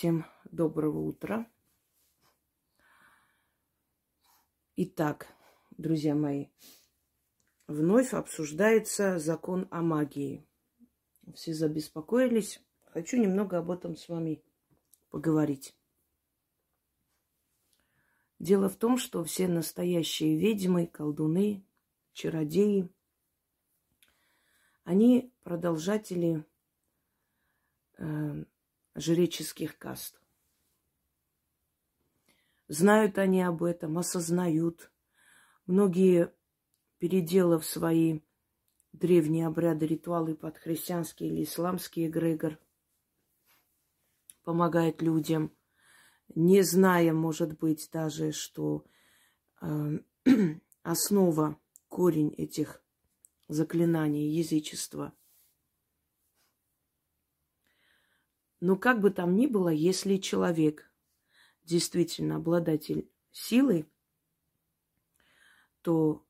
Всем доброго утра. Итак, друзья мои, вновь обсуждается закон о магии. Все забеспокоились. Хочу немного об этом с вами поговорить. Дело в том, что все настоящие ведьмы, колдуны, чародеи, они продолжатели э, жреческих каст. Знают они об этом, осознают. Многие, переделав свои древние обряды, ритуалы под христианский или исламский эгрегор, помогают людям, не зная, может быть, даже, что э, основа, корень этих заклинаний язычества – Но как бы там ни было, если человек действительно обладатель силы, то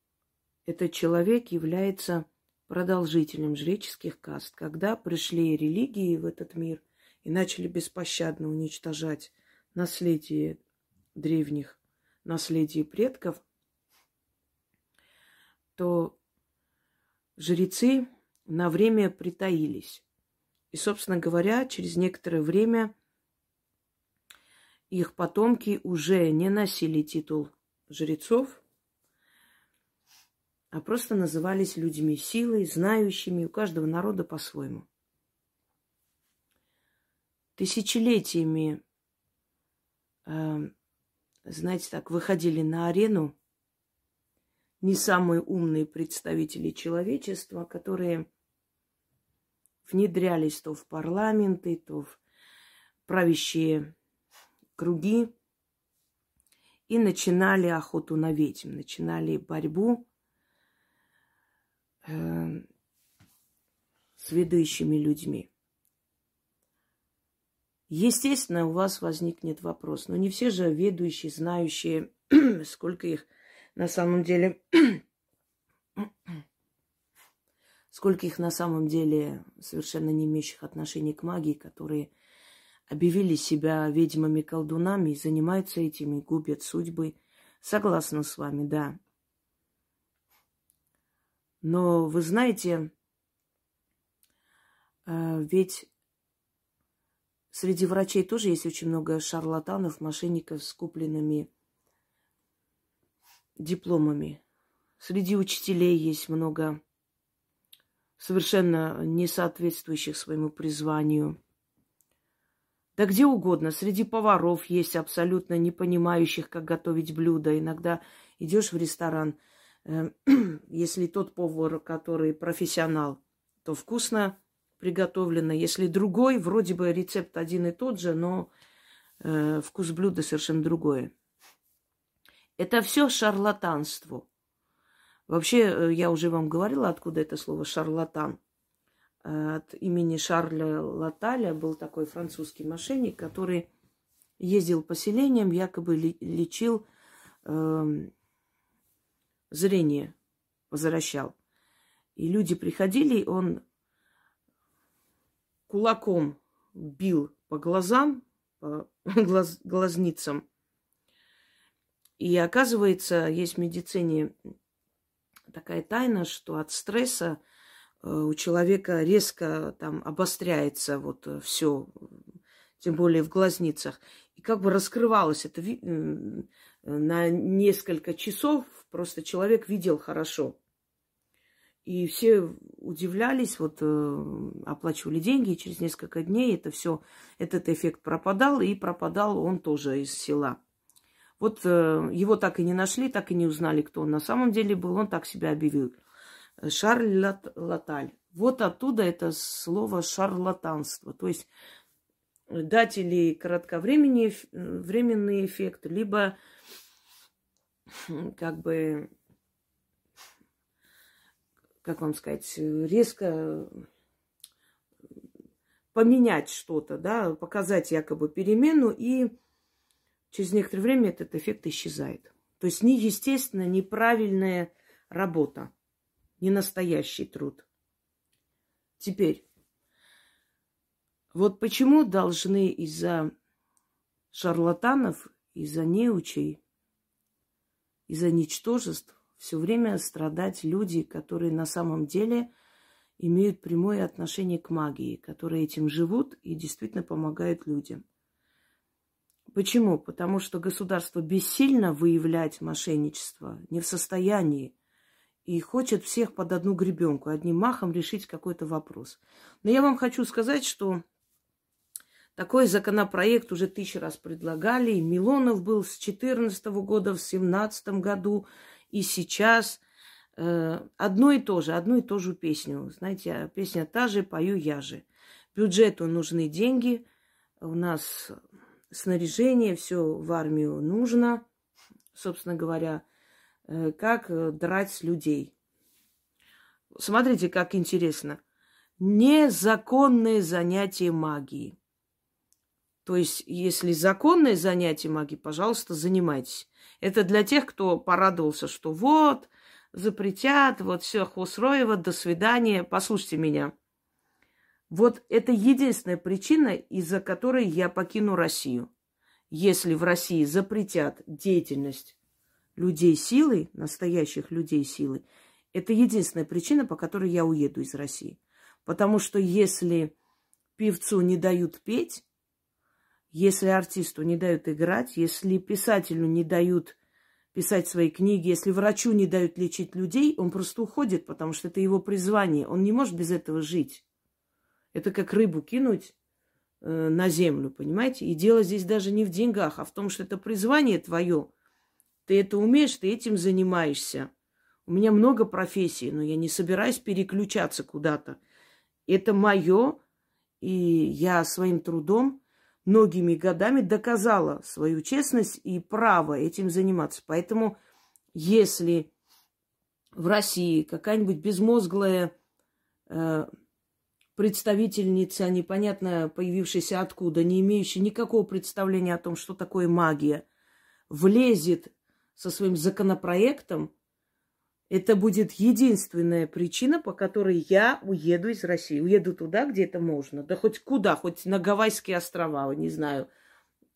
этот человек является продолжителем жреческих каст. Когда пришли религии в этот мир и начали беспощадно уничтожать наследие древних, наследие предков, то жрецы на время притаились. И, собственно говоря, через некоторое время их потомки уже не носили титул жрецов, а просто назывались людьми силой, знающими, у каждого народа по-своему. Тысячелетиями, э, знаете, так, выходили на арену не самые умные представители человечества, которые внедрялись то в парламенты, то в правящие круги и начинали охоту на ведьм, начинали борьбу э, с ведущими людьми. Естественно, у вас возникнет вопрос, но не все же ведущие, знающие, сколько их на самом деле сколько их на самом деле совершенно не имеющих отношения к магии, которые объявили себя ведьмами-колдунами и занимаются этими, губят судьбы. Согласна с вами, да. Но вы знаете, э, ведь среди врачей тоже есть очень много шарлатанов, мошенников с купленными дипломами. Среди учителей есть много совершенно не соответствующих своему призванию. Да где угодно. Среди поваров есть абсолютно не понимающих, как готовить блюда. Иногда идешь в ресторан, э, если тот повар, который профессионал, то вкусно приготовлено. Если другой, вроде бы рецепт один и тот же, но э, вкус блюда совершенно другое. Это все шарлатанство. Вообще, э, я уже вам говорила, откуда это слово шарлатан. Э, от имени Шарля Латаля был такой французский мошенник, который ездил по селениям, якобы лечил э, зрение, возвращал. И люди приходили, он кулаком бил по глазам, по глаз, глазницам. И оказывается, есть в медицине такая тайна, что от стресса э, у человека резко там обостряется вот э, все, тем более в глазницах. И как бы раскрывалось это на несколько часов, просто человек видел хорошо. И все удивлялись, вот э, оплачивали деньги, и через несколько дней это все, этот эффект пропадал, и пропадал он тоже из села. Вот э, его так и не нашли, так и не узнали, кто он на самом деле был. Он так себя объявил. Шарль Латаль. Вот оттуда это слово шарлатанство. То есть дать или кратковременный временный эффект, либо как бы, как вам сказать, резко поменять что-то, да, показать якобы перемену и через некоторое время этот эффект исчезает. То есть неестественно, неправильная работа, не настоящий труд. Теперь, вот почему должны из-за шарлатанов, из-за неучей, из-за ничтожеств все время страдать люди, которые на самом деле имеют прямое отношение к магии, которые этим живут и действительно помогают людям. Почему? Потому что государство бессильно выявлять мошенничество, не в состоянии и хочет всех под одну гребенку, одним махом решить какой-то вопрос. Но я вам хочу сказать, что такой законопроект уже тысячу раз предлагали. И Милонов был с 2014 года, в 2017 году и сейчас. Э, одно и то же, одну и ту же песню. Знаете, песня та же, пою я же. Бюджету нужны деньги. У нас снаряжение, все в армию нужно, собственно говоря, э, как э, драть людей. Смотрите, как интересно. Незаконные занятия магии. То есть, если законное занятие магии, пожалуйста, занимайтесь. Это для тех, кто порадовался, что вот, запретят, вот все, Хусроева, до свидания. Послушайте меня. Вот это единственная причина, из-за которой я покину Россию. Если в России запретят деятельность людей силы, настоящих людей силы, это единственная причина, по которой я уеду из России. Потому что если певцу не дают петь, если артисту не дают играть, если писателю не дают писать свои книги, если врачу не дают лечить людей, он просто уходит, потому что это его призвание. Он не может без этого жить. Это как рыбу кинуть э, на землю, понимаете? И дело здесь даже не в деньгах, а в том, что это призвание твое. Ты это умеешь, ты этим занимаешься. У меня много профессий, но я не собираюсь переключаться куда-то. Это мое, и я своим трудом многими годами доказала свою честность и право этим заниматься. Поэтому, если в России какая-нибудь безмозглая э, представительница, непонятно появившаяся откуда, не имеющая никакого представления о том, что такое магия, влезет со своим законопроектом, это будет единственная причина, по которой я уеду из России. Уеду туда, где это можно. Да хоть куда, хоть на Гавайские острова, не знаю,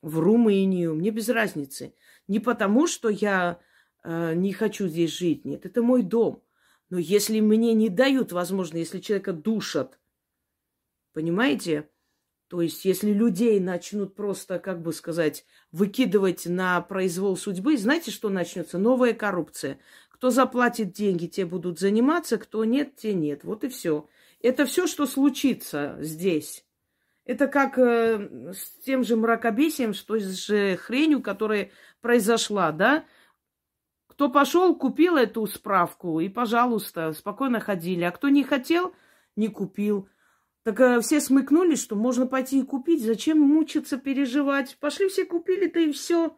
в Румынию. Мне без разницы. Не потому, что я э, не хочу здесь жить. Нет, это мой дом. Но если мне не дают возможность, если человека душат, Понимаете? То есть, если людей начнут просто, как бы сказать, выкидывать на произвол судьбы, знаете, что начнется? Новая коррупция. Кто заплатит деньги, те будут заниматься, кто нет, те нет. Вот и все. Это все, что случится здесь. Это как э, с тем же мракобесием, что с хренью, которая произошла, да? Кто пошел, купил эту справку, и, пожалуйста, спокойно ходили. А кто не хотел, не купил. Так э, все смыкнулись, что можно пойти и купить. Зачем мучиться, переживать? Пошли все купили-то и все.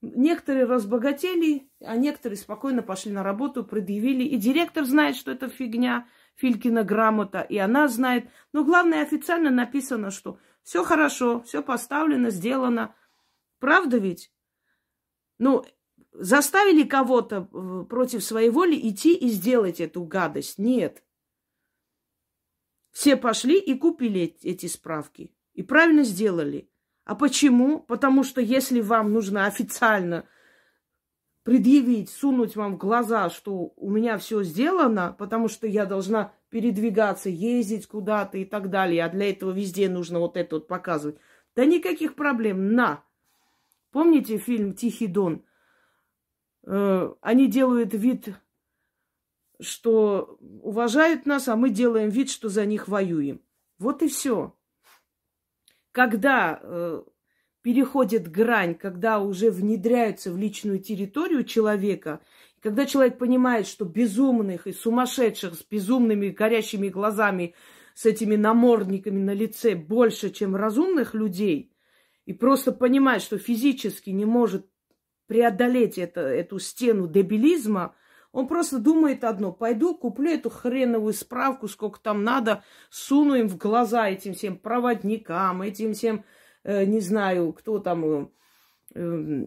Некоторые разбогатели, а некоторые спокойно пошли на работу, предъявили. И директор знает, что это фигня, Филькина грамота, и она знает. Но главное, официально написано, что все хорошо, все поставлено, сделано. Правда ведь? Ну, заставили кого-то э, против своей воли идти и сделать эту гадость? Нет. Все пошли и купили эти справки. И правильно сделали. А почему? Потому что если вам нужно официально предъявить, сунуть вам в глаза, что у меня все сделано, потому что я должна передвигаться, ездить куда-то и так далее, а для этого везде нужно вот это вот показывать. Да никаких проблем, на. Помните фильм «Тихий дон»? Э, они делают вид что уважают нас, а мы делаем вид, что за них воюем. Вот и все. Когда э, переходит грань, когда уже внедряются в личную территорию человека, когда человек понимает, что безумных и сумасшедших с безумными горящими глазами, с этими намордниками на лице больше, чем разумных людей, и просто понимает, что физически не может преодолеть это, эту стену дебилизма, он просто думает одно. Пойду, куплю эту хреновую справку, сколько там надо, суну им в глаза этим всем проводникам, этим всем, э, не знаю, кто там, э, э,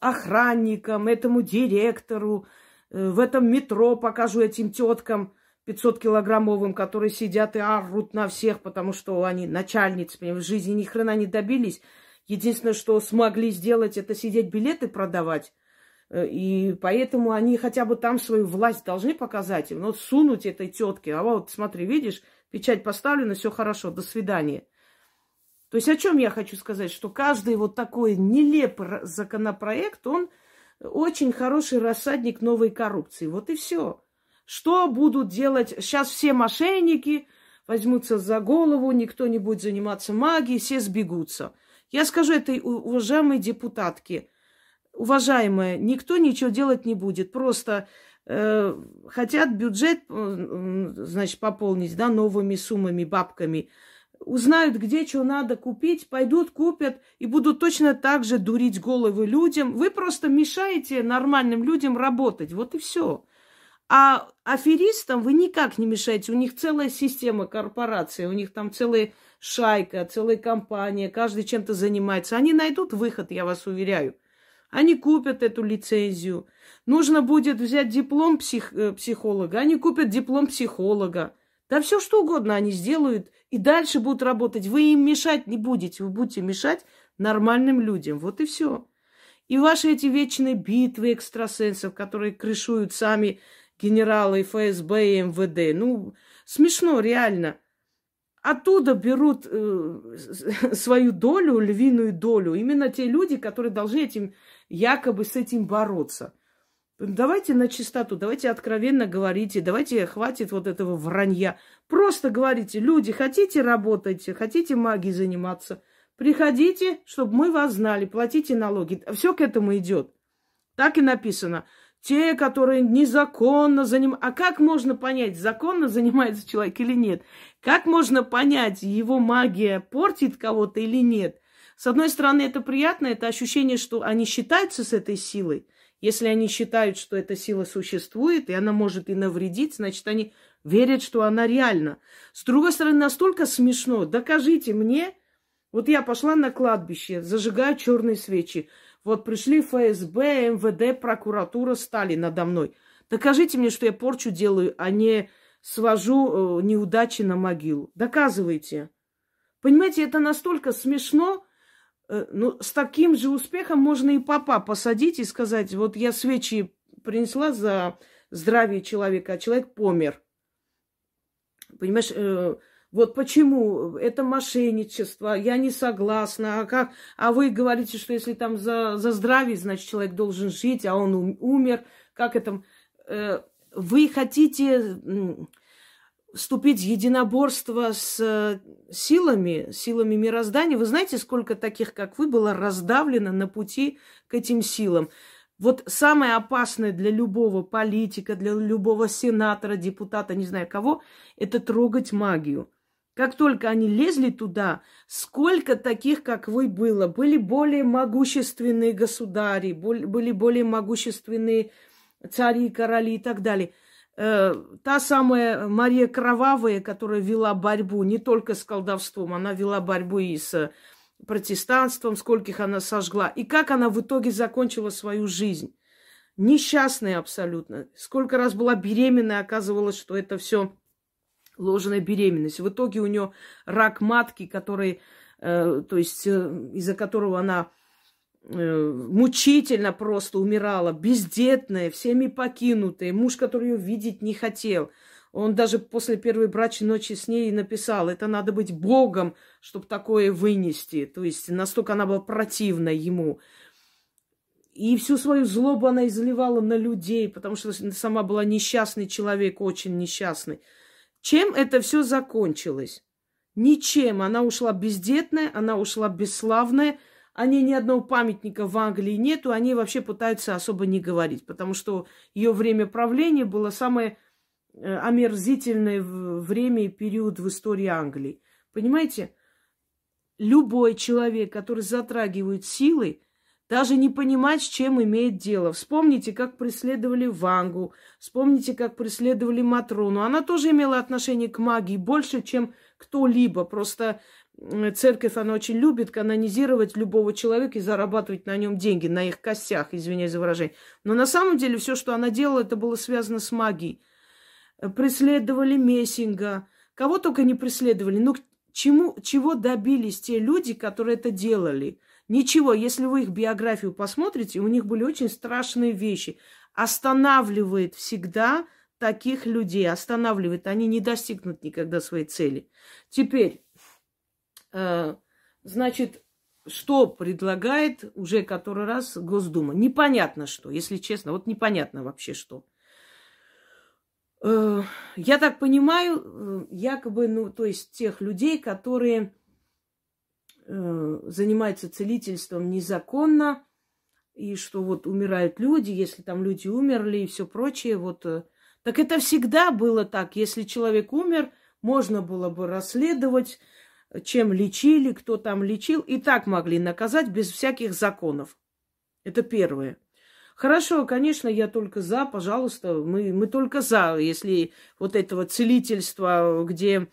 охранникам, этому директору, э, в этом метро покажу этим теткам 500-килограммовым, которые сидят и орут на всех, потому что они начальницы, в жизни ни хрена не добились. Единственное, что смогли сделать, это сидеть билеты продавать. Э, и поэтому они хотя бы там свою власть должны показать. Ну, вот сунуть этой тетке. А вот смотри, видишь, печать поставлена, все хорошо, до свидания. То есть о чем я хочу сказать? Что каждый вот такой нелепый законопроект, он очень хороший рассадник новой коррупции. Вот и все. Что будут делать? Сейчас все мошенники возьмутся за голову, никто не будет заниматься магией, все сбегутся. Я скажу этой уважаемой депутатке, уважаемая, никто ничего делать не будет. Просто э, хотят бюджет, э, значит, пополнить, да, новыми суммами, бабками. Узнают, где что надо купить, пойдут, купят и будут точно так же дурить головы людям. Вы просто мешаете нормальным людям работать. Вот и все. А аферистам вы никак не мешаете. У них целая система корпорации, у них там целая шайка, целая компания, каждый чем-то занимается. Они найдут выход, я вас уверяю. Они купят эту лицензию. Нужно будет взять диплом псих, э, психолога, они купят диплом психолога. Да все что угодно они сделают и дальше будут работать. Вы им мешать не будете, вы будете мешать нормальным людям. Вот и все. И ваши эти вечные битвы экстрасенсов, которые крышуют сами генералы ФСБ и МВД. Ну, смешно, реально. Оттуда берут э, свою долю, львиную долю, именно те люди, которые должны этим, якобы с этим бороться. Давайте на чистоту, давайте откровенно говорите, давайте хватит вот этого вранья. Просто говорите, люди, хотите работать, хотите магией заниматься, приходите, чтобы мы вас знали, платите налоги. Все к этому идет. Так и написано. Те, которые незаконно занимаются. А как можно понять, законно занимается человек или нет? Как можно понять, его магия портит кого-то или нет? С одной стороны, это приятно, это ощущение, что они считаются с этой силой. Если они считают, что эта сила существует, и она может и навредить, значит, они верят, что она реальна. С другой стороны, настолько смешно. Докажите мне, вот я пошла на кладбище, зажигаю черные свечи. Вот пришли ФСБ, МВД, прокуратура стали надо мной. Докажите мне, что я порчу делаю, а не свожу э, неудачи на могилу. Доказывайте. Понимаете, это настолько смешно. Э, ну, с таким же успехом можно и папа посадить и сказать, вот я свечи принесла за здравие человека, а человек помер. Понимаешь, э, вот почему это мошенничество, я не согласна. А, как? а вы говорите, что если там за, за здравие, значит, человек должен жить, а он умер. Как это? Э, вы хотите вступить в единоборство с силами, силами мироздания. Вы знаете, сколько таких, как вы, было раздавлено на пути к этим силам? Вот самое опасное для любого политика, для любого сенатора, депутата, не знаю кого, это трогать магию. Как только они лезли туда, сколько таких, как вы, было. Были более могущественные государи, были более могущественные цари, короли и так далее. Э, та самая Мария Кровавая, которая вела борьбу не только с колдовством, она вела борьбу и с протестанством, скольких она сожгла. И как она в итоге закончила свою жизнь. Несчастная абсолютно. Сколько раз была беременна, оказывалось, что это все ложная беременность. В итоге у нее рак матки, который, э, то есть э, из-за которого она мучительно просто умирала, бездетная, всеми покинутая, муж, который ее видеть не хотел. Он даже после первой брачной ночи с ней написал, это надо быть богом, чтобы такое вынести. То есть настолько она была противна ему. И всю свою злобу она изливала на людей, потому что сама была несчастный человек, очень несчастный. Чем это все закончилось? Ничем. Она ушла бездетная, она ушла бесславная. Они ни одного памятника в Англии нету, они вообще пытаются особо не говорить, потому что ее время правления было самое э, омерзительное время и период в истории Англии. Понимаете? Любой человек, который затрагивает силы, даже не понимать, с чем имеет дело. Вспомните, как преследовали Вангу, вспомните, как преследовали Матрону. Она тоже имела отношение к магии больше, чем кто-либо. Просто церковь, она очень любит канонизировать любого человека и зарабатывать на нем деньги, на их костях, извиняюсь за выражение. Но на самом деле все, что она делала, это было связано с магией. Преследовали Мессинга, кого только не преследовали. Ну, чему, чего добились те люди, которые это делали? Ничего, если вы их биографию посмотрите, у них были очень страшные вещи. Останавливает всегда таких людей, останавливает. Они не достигнут никогда своей цели. Теперь, э, значит, что предлагает уже который раз Госдума? Непонятно что, если честно, вот непонятно вообще что. Э, я так понимаю, э, якобы, ну, то есть тех людей, которые э, занимаются целительством незаконно, и что вот умирают люди, если там люди умерли и все прочее, вот. Так это всегда было так. Если человек умер, можно было бы расследовать, чем лечили, кто там лечил, и так могли наказать без всяких законов. Это первое. Хорошо, конечно, я только за, пожалуйста, мы, мы только за, если вот этого целительства, где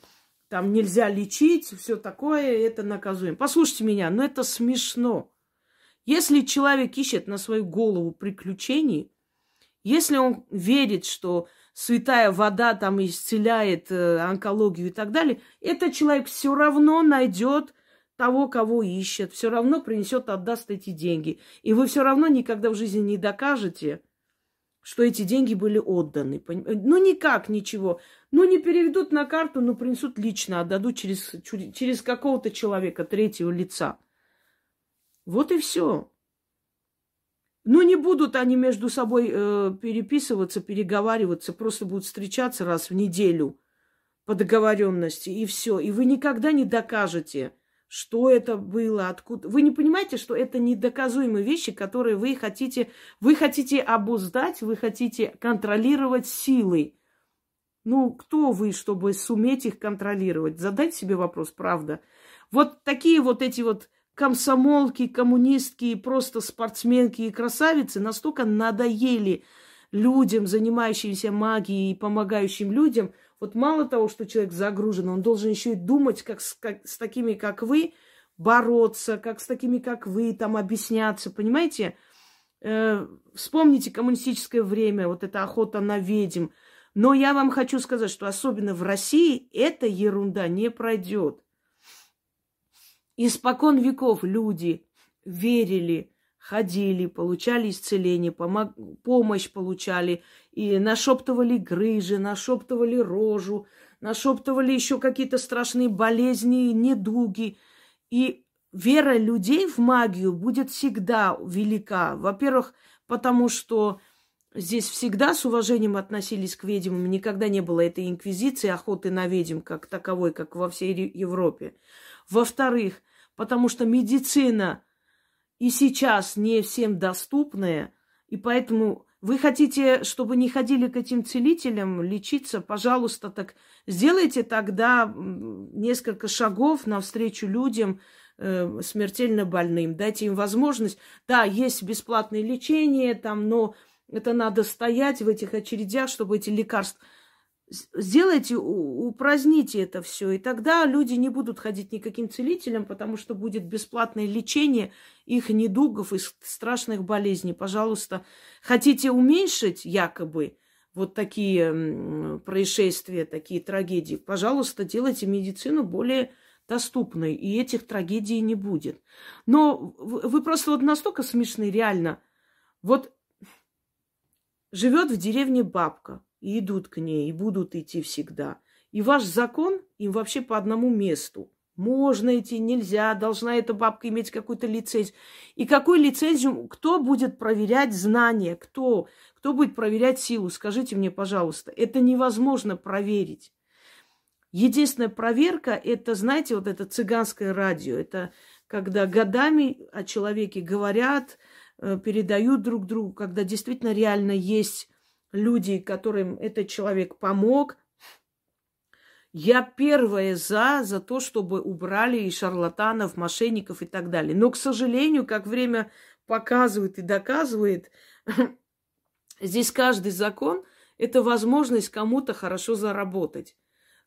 там нельзя лечить, все такое, это наказуем. Послушайте меня, но это смешно. Если человек ищет на свою голову приключений, если он верит, что святая вода там исцеляет э, онкологию и так далее, этот человек все равно найдет того, кого ищет, все равно принесет, отдаст эти деньги. И вы все равно никогда в жизни не докажете, что эти деньги были отданы. Ну, никак, ничего. Ну, не переведут на карту, но принесут лично, отдадут через, через какого-то человека, третьего лица. Вот и все. Ну, не будут они между собой э, переписываться, переговариваться, просто будут встречаться раз в неделю по договоренности, и все. И вы никогда не докажете, что это было, откуда. Вы не понимаете, что это недоказуемые вещи, которые вы хотите, вы хотите обуздать, вы хотите контролировать силой. Ну, кто вы, чтобы суметь их контролировать? Задайте себе вопрос, правда. Вот такие вот эти вот комсомолки, коммунистки, просто спортсменки и красавицы настолько надоели людям, занимающимся магией и помогающим людям – вот мало того, что человек загружен, он должен еще и думать, как с, как с такими, как вы, бороться, как с такими, как вы, там объясняться, понимаете? Э, вспомните коммунистическое время, вот эта охота на ведьм. Но я вам хочу сказать, что особенно в России эта ерунда не пройдет. Испокон веков люди верили ходили, получали исцеление, помог... помощь получали, и нашептывали грыжи, нашептывали рожу, нашептывали еще какие-то страшные болезни, недуги. И вера людей в магию будет всегда велика. Во-первых, потому что здесь всегда с уважением относились к ведьмам, никогда не было этой инквизиции, охоты на ведьм как таковой, как во всей Европе. Во-вторых, потому что медицина – и сейчас не всем доступное, и поэтому вы хотите, чтобы не ходили к этим целителям лечиться, пожалуйста, так сделайте тогда несколько шагов навстречу людям э, смертельно больным, дайте им возможность. Да, есть бесплатное лечение там, но это надо стоять в этих очередях, чтобы эти лекарства сделайте, упраздните это все, и тогда люди не будут ходить никаким целителям, потому что будет бесплатное лечение их недугов и страшных болезней. Пожалуйста, хотите уменьшить якобы вот такие происшествия, такие трагедии, пожалуйста, делайте медицину более доступной, и этих трагедий не будет. Но вы просто вот настолько смешны, реально. Вот живет в деревне бабка, и идут к ней, и будут идти всегда. И ваш закон им вообще по одному месту. Можно идти, нельзя, должна эта бабка иметь какую-то лицензию. И какую лицензию, кто будет проверять знания, кто, кто будет проверять силу, скажите мне, пожалуйста. Это невозможно проверить. Единственная проверка, это, знаете, вот это цыганское радио. Это когда годами о человеке говорят, передают друг другу, когда действительно реально есть люди, которым этот человек помог. Я первая за, за то, чтобы убрали и шарлатанов, мошенников и так далее. Но, к сожалению, как время показывает и доказывает, здесь каждый закон – это возможность кому-то хорошо заработать.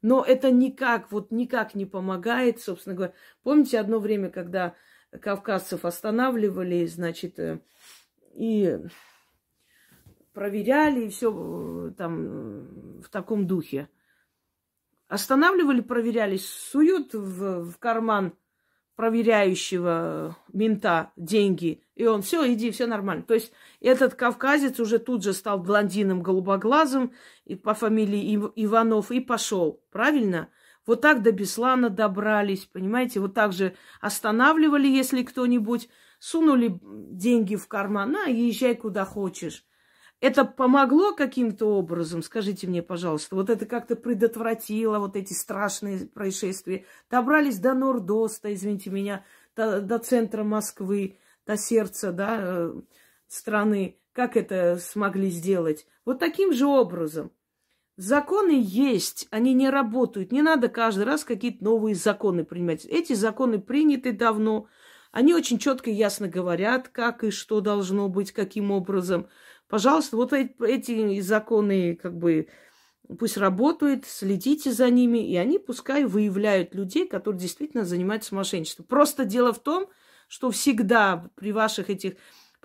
Но это никак, вот никак не помогает, собственно говоря. Помните одно время, когда кавказцев останавливали, значит, э, и проверяли и все э, там э, в таком духе. останавливали, проверялись, суют в, в карман проверяющего мента деньги, и он, все, иди, все нормально. То есть этот кавказец уже тут же стал блондином голубоглазым и по фамилии Иванов и пошел, правильно? Вот так до Беслана добрались, понимаете? Вот так же останавливали, если кто-нибудь, сунули деньги в карман, на, езжай куда хочешь. Это помогло каким-то образом, скажите мне, пожалуйста, вот это как-то предотвратило вот эти страшные происшествия. Добрались до Нордоста, извините меня, до, до центра Москвы, до сердца, да, э, страны. Как это смогли сделать? Вот таким же образом. Законы есть, они не работают. Не надо каждый раз какие-то новые законы принимать. Эти законы приняты давно. Они очень четко и ясно говорят, как и что должно быть, каким образом. Пожалуйста, вот эти законы как бы пусть работают, следите за ними, и они пускай выявляют людей, которые действительно занимаются мошенничеством. Просто дело в том, что всегда при ваших этих...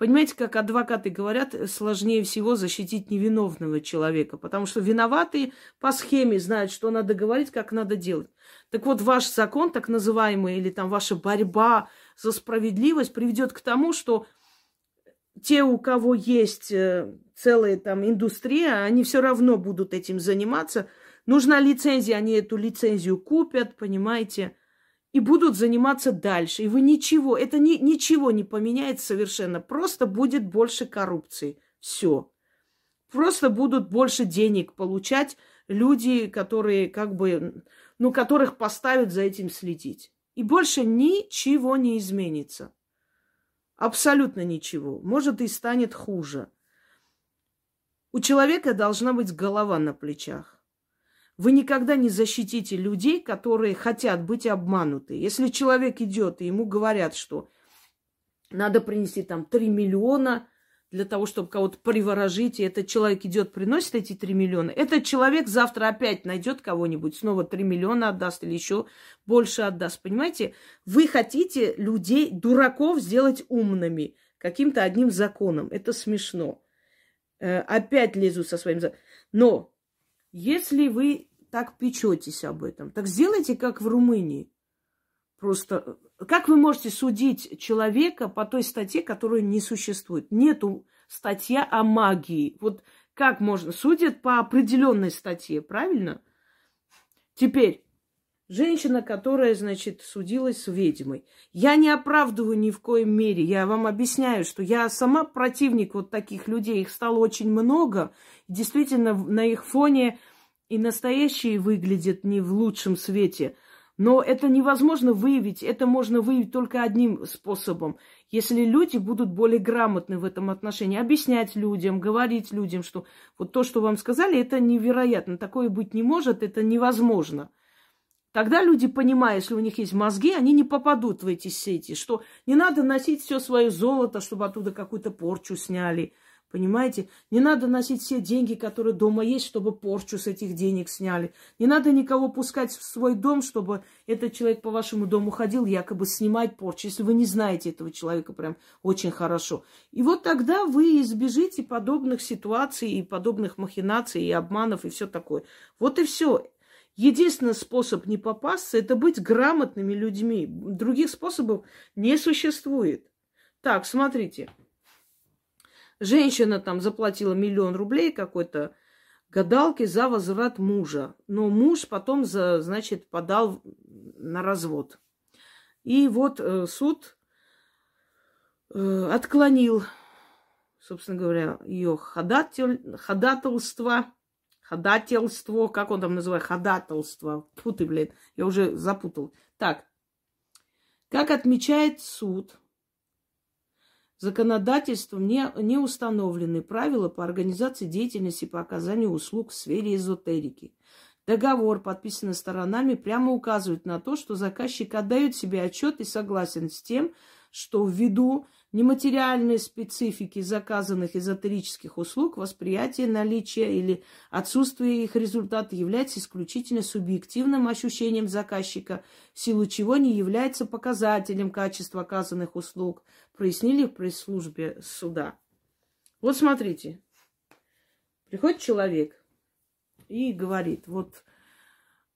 Понимаете, как адвокаты говорят, сложнее всего защитить невиновного человека, потому что виноватые по схеме знают, что надо говорить, как надо делать. Так вот, ваш закон, так называемый, или там ваша борьба за справедливость приведет к тому, что те, у кого есть э, целая там индустрия, они все равно будут этим заниматься. Нужна лицензия, они эту лицензию купят, понимаете, и будут заниматься дальше. И вы ничего, это ни, ничего не поменяет совершенно. Просто будет больше коррупции. Все. Просто будут больше денег получать люди, которые как бы, ну, которых поставят за этим следить. И больше ничего не изменится. Абсолютно ничего. Может, и станет хуже. У человека должна быть голова на плечах. Вы никогда не защитите людей, которые хотят быть обмануты. Если человек идет и ему говорят, что надо принести там 3 миллиона, для того, чтобы кого-то приворожить, и этот человек идет, приносит эти 3 миллиона, этот человек завтра опять найдет кого-нибудь, снова 3 миллиона отдаст или еще больше отдаст. Понимаете? Вы хотите людей, дураков, сделать умными каким-то одним законом. Это смешно. Э, опять лезу со своим. Но если вы так печетесь об этом, так сделайте, как в Румынии. Просто как вы можете судить человека по той статье, которую не существует? Нету статья о магии. Вот как можно? Судят по определенной статье, правильно? Теперь, женщина, которая, значит, судилась с ведьмой. Я не оправдываю ни в коем мере. Я вам объясняю, что я сама противник вот таких людей. Их стало очень много. Действительно, на их фоне и настоящие выглядят не в лучшем свете – но это невозможно выявить, это можно выявить только одним способом. Если люди будут более грамотны в этом отношении, объяснять людям, говорить людям, что вот то, что вам сказали, это невероятно, такое быть не может, это невозможно. Тогда люди, понимая, если у них есть мозги, они не попадут в эти сети, что не надо носить все свое золото, чтобы оттуда какую-то порчу сняли – Понимаете? Не надо носить все деньги, которые дома есть, чтобы порчу с этих денег сняли. Не надо никого пускать в свой дом, чтобы этот человек по вашему дому ходил, якобы снимать порчу, если вы не знаете этого человека прям очень хорошо. И вот тогда вы избежите подобных ситуаций и подобных махинаций, и обманов, и все такое. Вот и все. Единственный способ не попасться – это быть грамотными людьми. Других способов не существует. Так, смотрите – Женщина там заплатила миллион рублей какой-то гадалке за возврат мужа. Но муж потом, за, значит, подал на развод. И вот э, суд э, отклонил, собственно говоря, ее ходатель, ходательство, ходательство, как он там называет, ходательство. Фу ты, блин, я уже запутал. Так, как отмечает суд, Законодательством не, не установлены правила по организации деятельности по оказанию услуг в сфере эзотерики. Договор, подписанный сторонами, прямо указывает на то, что заказчик отдает себе отчет и согласен с тем, что ввиду нематериальной специфики заказанных эзотерических услуг восприятие наличия или отсутствие их результата является исключительно субъективным ощущением заказчика, в силу чего не является показателем качества оказанных услуг, прояснили в пресс-службе суда. Вот смотрите, приходит человек и говорит, вот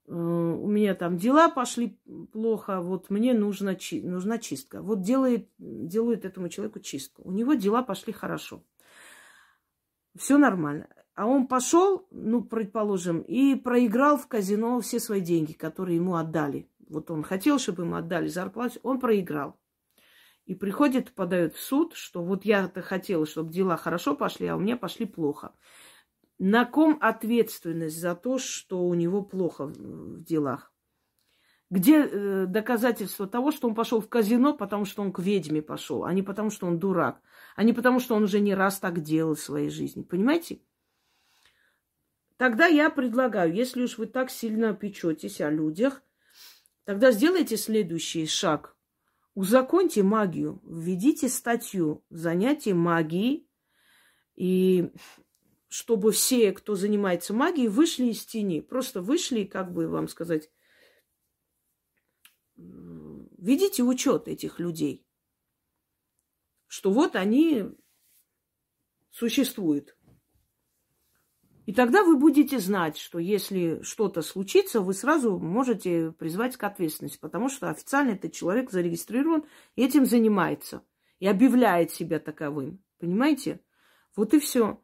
у меня там дела пошли плохо, вот мне нужна, чи- нужна чистка. Вот делает, делают этому человеку чистку. У него дела пошли хорошо. Все нормально. А он пошел, ну, предположим, и проиграл в казино все свои деньги, которые ему отдали. Вот он хотел, чтобы ему отдали зарплату, он проиграл. И приходит, подает в суд, что вот я-то хотела, чтобы дела хорошо пошли, а у меня пошли плохо. На ком ответственность за то, что у него плохо в делах? Где э, доказательство того, что он пошел в казино, потому что он к ведьме пошел, а не потому, что он дурак, а не потому, что он уже не раз так делал в своей жизни. Понимаете? Тогда я предлагаю, если уж вы так сильно печетесь о людях, тогда сделайте следующий шаг. Узаконьте магию, введите статью занятие магией, и чтобы все, кто занимается магией, вышли из тени. Просто вышли, как бы вам сказать, ведите учет этих людей, что вот они существуют. И тогда вы будете знать, что если что-то случится, вы сразу можете призвать к ответственности, потому что официально этот человек зарегистрирован этим занимается. И объявляет себя таковым. Понимаете? Вот и все.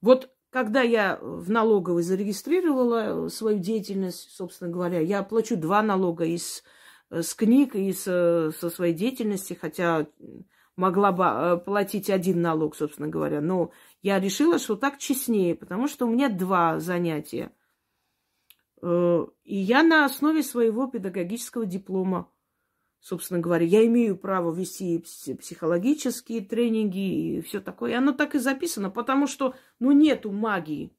Вот когда я в налоговой зарегистрировала свою деятельность, собственно говоря, я плачу два налога из с книг и со, со своей деятельности, хотя могла бы э, платить один налог, собственно говоря. Но я решила, что так честнее, потому что у меня два занятия. Э, и я на основе своего педагогического диплома, собственно говоря, я имею право вести психологические тренинги и все такое. И оно так и записано, потому что, ну, нету магии.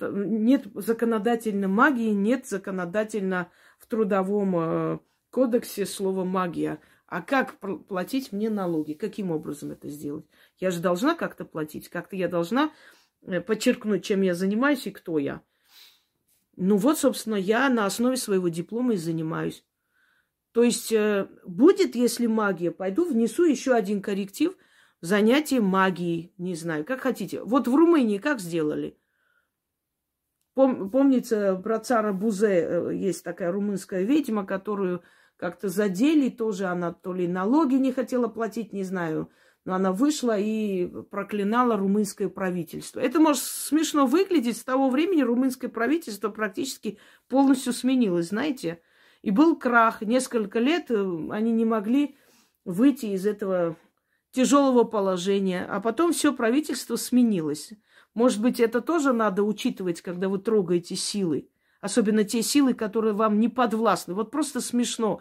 Нет законодательной магии, нет законодательно в трудовом э, кодексе слова магия. А как платить мне налоги? Каким образом это сделать? Я же должна как-то платить, как-то я должна э, подчеркнуть, чем я занимаюсь и кто я. Ну вот, собственно, я на основе своего диплома и занимаюсь. То есть э, будет, если магия, пойду внесу еще один корректив, занятие магией, не знаю, как хотите. Вот в Румынии как сделали? Пом, помнится, про цара Бузе э, есть такая румынская ведьма, которую как-то задели, тоже она то ли налоги не хотела платить, не знаю, но она вышла и проклинала румынское правительство. Это может смешно выглядеть, с того времени румынское правительство практически полностью сменилось, знаете. И был крах. Несколько лет э, они не могли выйти из этого тяжелого положения, а потом все правительство сменилось. Может быть, это тоже надо учитывать, когда вы трогаете силы. Особенно те силы, которые вам не подвластны. Вот просто смешно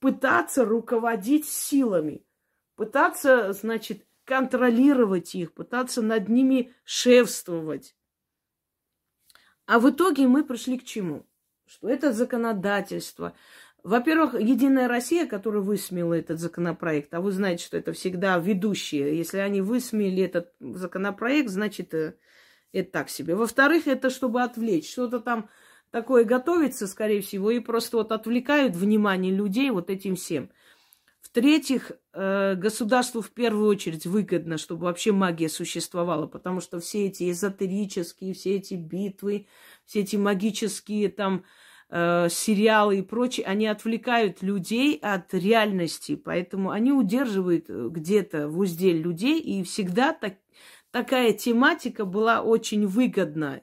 пытаться руководить силами. Пытаться, значит, контролировать их, пытаться над ними шефствовать. А в итоге мы пришли к чему? Что это законодательство. Во-первых, Единая Россия, которая высмеяла этот законопроект, а вы знаете, что это всегда ведущие. Если они высмеяли этот законопроект, значит, э, это так себе. Во-вторых, это чтобы отвлечь. Что-то там такое готовится, скорее всего, и просто вот отвлекают внимание людей вот этим всем. В-третьих, э, государству в первую очередь выгодно, чтобы вообще магия существовала, потому что все эти эзотерические, все эти битвы, все эти магические там э, сериалы и прочее, они отвлекают людей от реальности, поэтому они удерживают э, где-то в узде людей, и всегда так, такая тематика была очень выгодна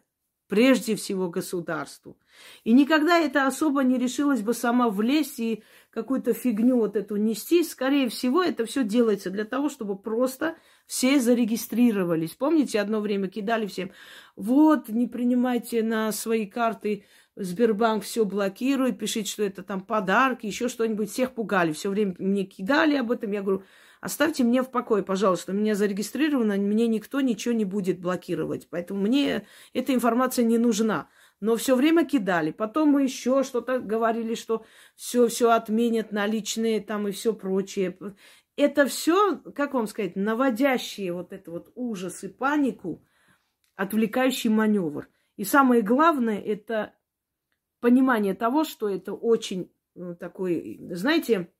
прежде всего государству. И никогда это особо не решилась бы сама влезть и какую-то фигню вот эту нести. Скорее всего, это все делается для того, чтобы просто все зарегистрировались. Помните, одно время кидали всем, вот, не принимайте на свои карты Сбербанк все блокирует, пишите, что это там подарки, еще что-нибудь. Всех пугали, все время мне кидали об этом. Я говорю, Оставьте меня в покое, пожалуйста. У меня зарегистрировано, мне никто ничего не будет блокировать. Поэтому мне эта информация не нужна. Но все время кидали. Потом мы еще что-то говорили, что все, все отменят наличные там и все прочее. Это все, как вам сказать, наводящие вот это вот ужас и панику, отвлекающий маневр. И самое главное, это понимание того, что это очень ну, такой, знаете,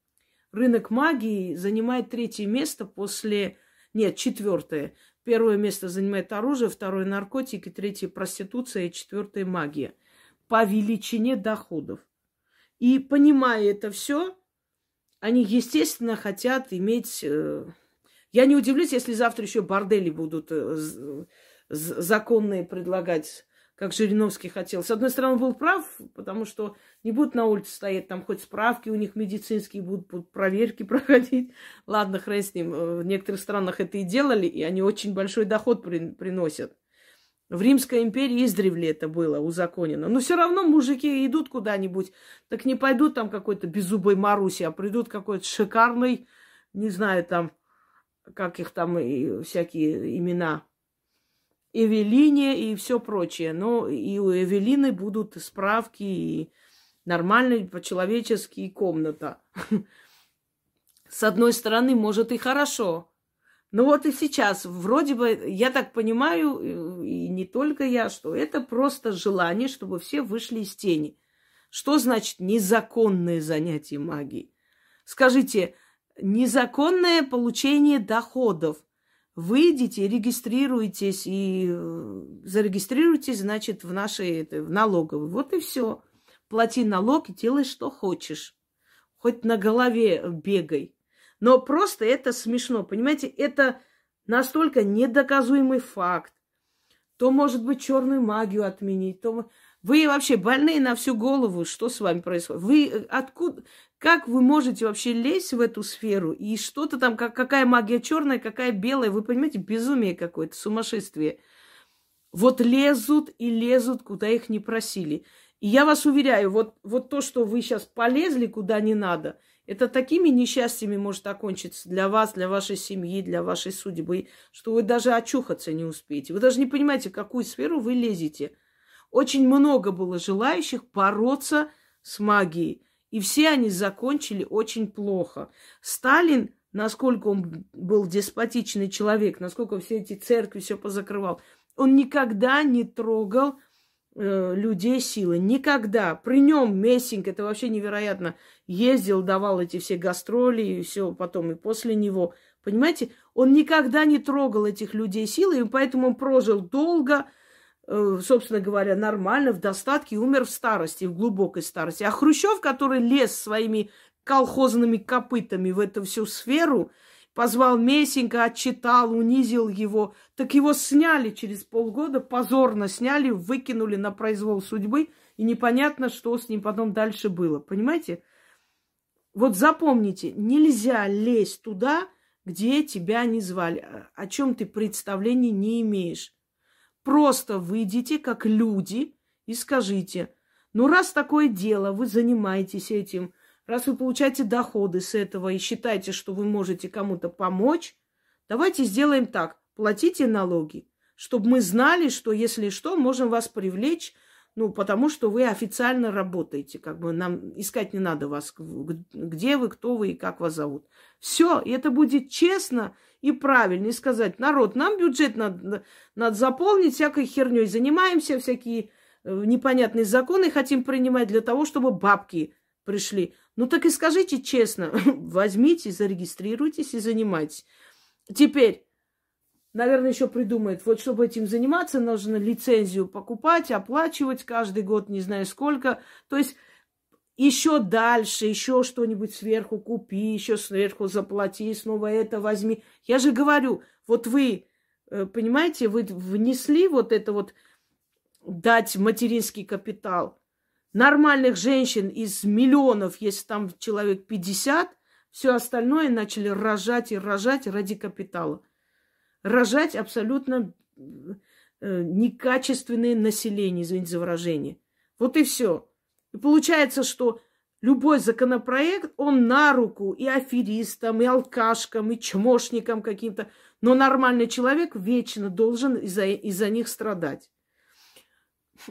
рынок магии занимает третье место после... Нет, четвертое. Первое место занимает оружие, второе наркотики, третье проституция и четвертое магия. по величине доходов. И понимая это все, они, естественно, хотят иметь... Э, я не удивлюсь, если завтра еще бордели будут э, законные предлагать как Жириновский хотел. С одной стороны, он был прав, потому что не будут на улице стоять, там хоть справки у них медицинские будут, будут проверки проходить. Ладно, хрен с ним. Э, в некоторых странах это и делали, и они очень большой доход при, приносят. В Римской империи издревле это было узаконено. Но все равно мужики идут куда-нибудь, так не пойдут там какой-то беззубой Маруси, а придут какой-то шикарный, не знаю, там, как их там и всякие имена, Эвелине и все прочее. Но и у Эвелины будут справки и нормальная по-человечески комната. С одной стороны, может и хорошо. Но вот и сейчас, вроде бы, я так понимаю, и не только я, что это просто желание, чтобы все вышли из тени. Что значит незаконное занятие магией? Скажите, незаконное получение доходов – Выйдите, регистрируйтесь и э, зарегистрируйтесь, значит, в нашей это, в налоговой. Вот и все. Плати налог и делай, что хочешь. Хоть на голове бегай. Но просто это смешно. Понимаете, это настолько недоказуемый факт. То, может быть, черную магию отменить, то... Вы вообще больные на всю голову. Что с вами происходит? Вы э, откуда... Как вы можете вообще лезть в эту сферу? И что-то там, как, какая магия черная, какая белая, вы понимаете, безумие какое-то, сумасшествие. Вот лезут и лезут, куда их не просили. И я вас уверяю, вот, вот то, что вы сейчас полезли куда не надо, это такими несчастьями может окончиться для вас, для вашей семьи, для вашей судьбы, что вы даже очухаться не успеете. Вы даже не понимаете, в какую сферу вы лезете. Очень много было желающих бороться с магией. И все они закончили очень плохо. Сталин, насколько он был деспотичный человек, насколько все эти церкви все позакрывал, он никогда не трогал э, людей силы. Никогда. При нем Мессинг, это вообще невероятно, ездил, давал эти все гастроли и все потом, и после него. Понимаете, он никогда не трогал этих людей силой, и поэтому он прожил долго, собственно говоря, нормально, в достатке, умер в старости, в глубокой старости. А Хрущев, который лез своими колхозными копытами в эту всю сферу, позвал Месенька, отчитал, унизил его, так его сняли через полгода, позорно сняли, выкинули на произвол судьбы, и непонятно, что с ним потом дальше было. Понимаете? Вот запомните, нельзя лезть туда, где тебя не звали, о чем ты представления не имеешь. Просто выйдите как люди и скажите, ну раз такое дело, вы занимаетесь этим, раз вы получаете доходы с этого и считаете, что вы можете кому-то помочь, давайте сделаем так, платите налоги, чтобы мы знали, что если что, можем вас привлечь, ну, потому что вы официально работаете, как бы нам искать не надо вас, где вы, кто вы и как вас зовут. Все, и это будет честно и правильно, и сказать, народ, нам бюджет надо, надо заполнить, всякой херней занимаемся, всякие э, непонятные законы хотим принимать для того, чтобы бабки пришли. Ну так и скажите честно, возьмите, зарегистрируйтесь и занимайтесь. Теперь, наверное, еще придумают, вот чтобы этим заниматься, нужно лицензию покупать, оплачивать каждый год, не знаю сколько. То есть еще дальше, еще что-нибудь сверху купи, еще сверху заплати, снова это возьми. Я же говорю, вот вы, э, понимаете, вы внесли вот это вот, дать материнский капитал. Нормальных женщин из миллионов, если там человек 50, все остальное начали рожать и рожать ради капитала. Рожать абсолютно э, некачественное население, извините за выражение. Вот и все. И получается, что любой законопроект, он на руку и аферистам, и алкашкам, и чмошникам каким-то. Но нормальный человек вечно должен из-за из них страдать.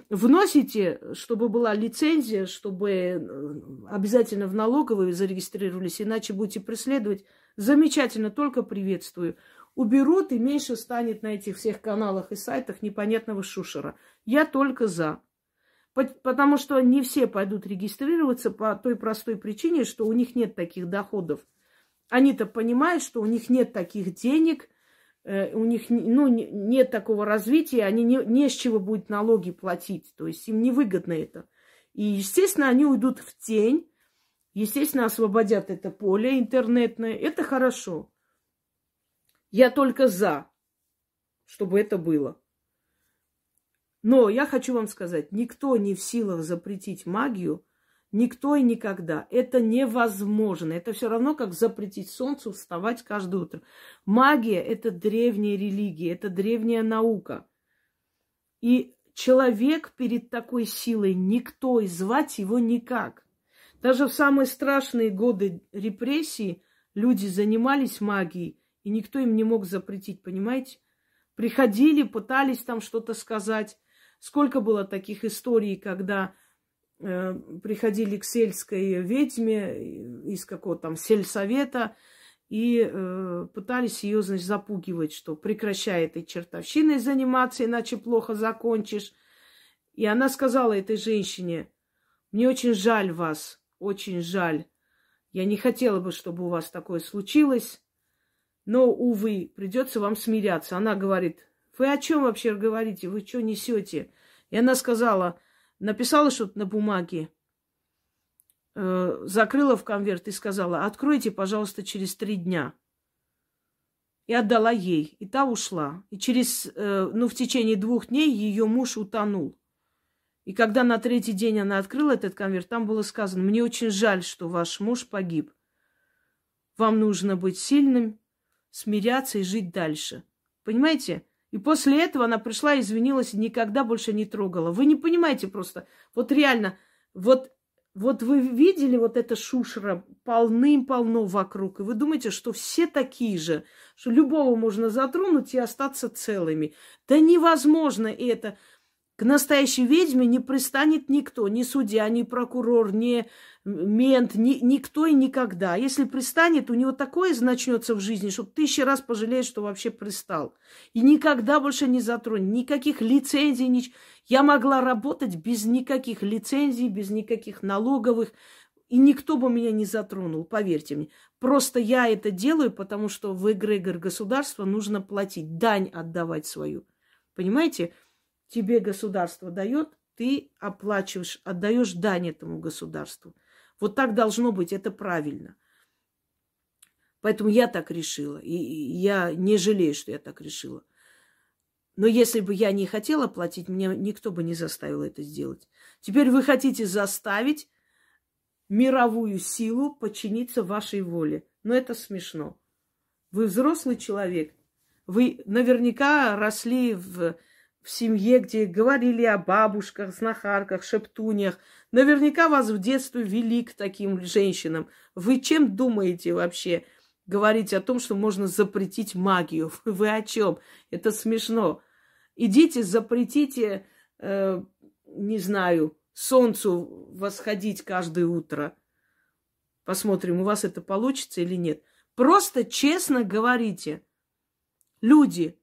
Вносите, чтобы была лицензия, чтобы э, обязательно в налоговые зарегистрировались, иначе будете преследовать. Замечательно, только приветствую. Уберут, и меньше станет на этих всех каналах и сайтах непонятного шушера. Я только за. Потому что не все пойдут регистрироваться по той простой причине, что у них нет таких доходов. Они-то понимают, что у них нет таких денег, э, у них ну, нет такого развития, они не, не с чего будет налоги платить. То есть им невыгодно это. И, естественно, они уйдут в тень, естественно, освободят это поле интернетное. Это хорошо. Я только за, чтобы это было. Но я хочу вам сказать, никто не в силах запретить магию, никто и никогда. Это невозможно. Это все равно, как запретить солнцу вставать каждое утро. Магия – это древняя религия, это древняя наука. И человек перед такой силой никто, и звать его никак. Даже в самые страшные годы репрессий люди занимались магией, и никто им не мог запретить, понимаете? Приходили, пытались там что-то сказать. Сколько было таких историй, когда э, приходили к сельской ведьме из какого-то там сельсовета и э, пытались ее, значит, запугивать, что прекращай этой чертовщиной заниматься, иначе плохо закончишь. И она сказала этой женщине, мне очень жаль вас, очень жаль. Я не хотела бы, чтобы у вас такое случилось. Но, увы, придется вам смиряться. Она говорит, вы о чем вообще говорите? Вы что несете? И она сказала, написала что-то на бумаге, э, закрыла в конверт и сказала, откройте, пожалуйста, через три дня. И отдала ей. И та ушла. И через, э, ну, в течение двух дней ее муж утонул. И когда на третий день она открыла этот конверт, там было сказано, мне очень жаль, что ваш муж погиб. Вам нужно быть сильным, смиряться и жить дальше. Понимаете? И после этого она пришла, извинилась и никогда больше не трогала. Вы не понимаете просто. Вот реально, вот, вот вы видели вот это шушера полным-полно вокруг, и вы думаете, что все такие же, что любого можно затронуть и остаться целыми. Да невозможно это. К настоящей ведьме не пристанет никто, ни судья, ни прокурор, ни мент, ни, никто и никогда. Если пристанет, у него такое начнется в жизни, что тысячи раз пожалеет, что вообще пристал. И никогда больше не затронет. Никаких лицензий. Нич... Я могла работать без никаких лицензий, без никаких налоговых. И никто бы меня не затронул, поверьте мне. Просто я это делаю, потому что в эгрегор государства нужно платить, дань отдавать свою. Понимаете? Тебе государство дает, ты оплачиваешь, отдаешь дань этому государству. Вот так должно быть, это правильно. Поэтому я так решила. И я не жалею, что я так решила. Но если бы я не хотела платить, меня никто бы не заставил это сделать. Теперь вы хотите заставить мировую силу подчиниться вашей воле. Но это смешно. Вы взрослый человек. Вы наверняка росли в в семье, где говорили о бабушках, знахарках, шептунях. Наверняка вас в детстве вели к таким женщинам. Вы чем думаете вообще говорить о том, что можно запретить магию? Вы о чем? Это смешно. Идите, запретите, э, не знаю, солнцу восходить каждое утро. Посмотрим, у вас это получится или нет. Просто честно говорите. Люди,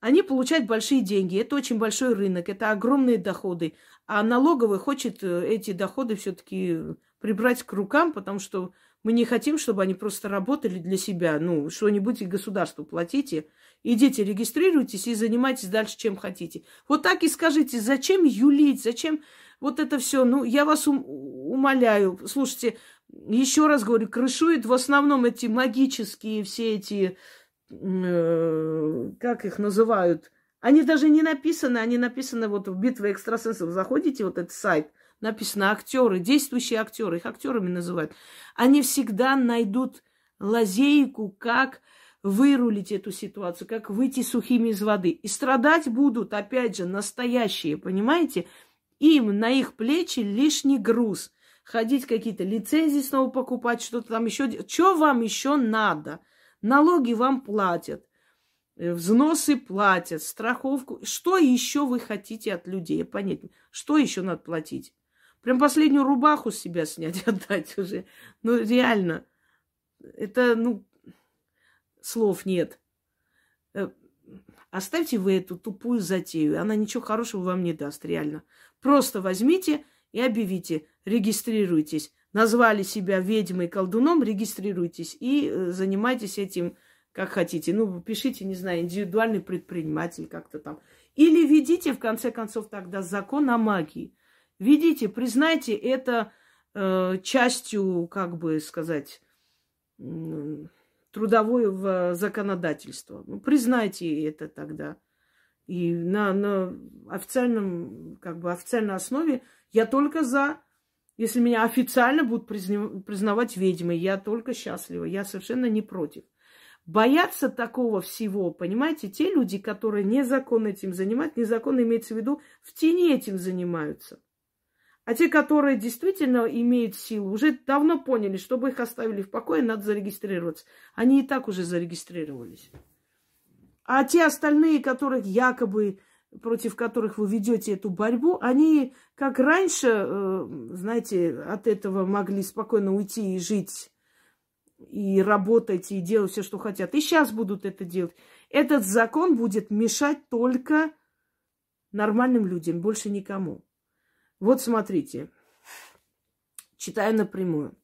они получают большие деньги. Это очень большой рынок, это огромные доходы. А налоговый хочет э, эти доходы все-таки прибрать к рукам, потому что мы не хотим, чтобы они просто работали для себя. Ну, что-нибудь и государству платите. Идите, регистрируйтесь и занимайтесь дальше, чем хотите. Вот так и скажите, зачем юлить, зачем вот это все? Ну, я вас ум- умоляю. Слушайте, еще раз говорю, крышуют в основном эти магические все эти Э, как их называют, они даже не написаны, они написаны вот в «Битве экстрасенсов». Заходите, вот этот сайт, написано актеры, действующие актеры, их актерами называют. Они всегда найдут лазейку, как вырулить эту ситуацию, как выйти сухими из воды. И страдать будут, опять же, настоящие, понимаете? Им на их плечи лишний груз. Ходить какие-то лицензии снова покупать, что-то там еще. Что вам еще надо? Налоги вам платят, э, взносы платят, страховку. Что еще вы хотите от людей? Понять, что еще надо платить? Прям последнюю рубаху с себя снять, отдать уже. Ну, реально. Это, ну, слов нет. Э, оставьте вы эту тупую затею. Она ничего хорошего вам не даст, реально. Просто возьмите и объявите, регистрируйтесь назвали себя ведьмой, колдуном, регистрируйтесь и э, занимайтесь этим как хотите. Ну, пишите, не знаю, индивидуальный предприниматель как-то там. Или введите, в конце концов, тогда закон о магии. Введите, признайте это э, частью, как бы сказать, э, трудового законодательства. Ну, признайте это тогда. И на, на официальном, как бы официальной основе я только за. Если меня официально будут признавать ведьмой, я только счастлива. Я совершенно не против. Боятся такого всего, понимаете, те люди, которые незаконно этим занимаются, незаконно имеется в виду, в тени этим занимаются. А те, которые действительно имеют силу, уже давно поняли, чтобы их оставили в покое, надо зарегистрироваться. Они и так уже зарегистрировались. А те остальные, которых якобы против которых вы ведете эту борьбу, они, как раньше, э, знаете, от этого могли спокойно уйти и жить и работать, и делать все, что хотят. И сейчас будут это делать. Этот закон будет мешать только нормальным людям, больше никому. Вот смотрите, читаю напрямую.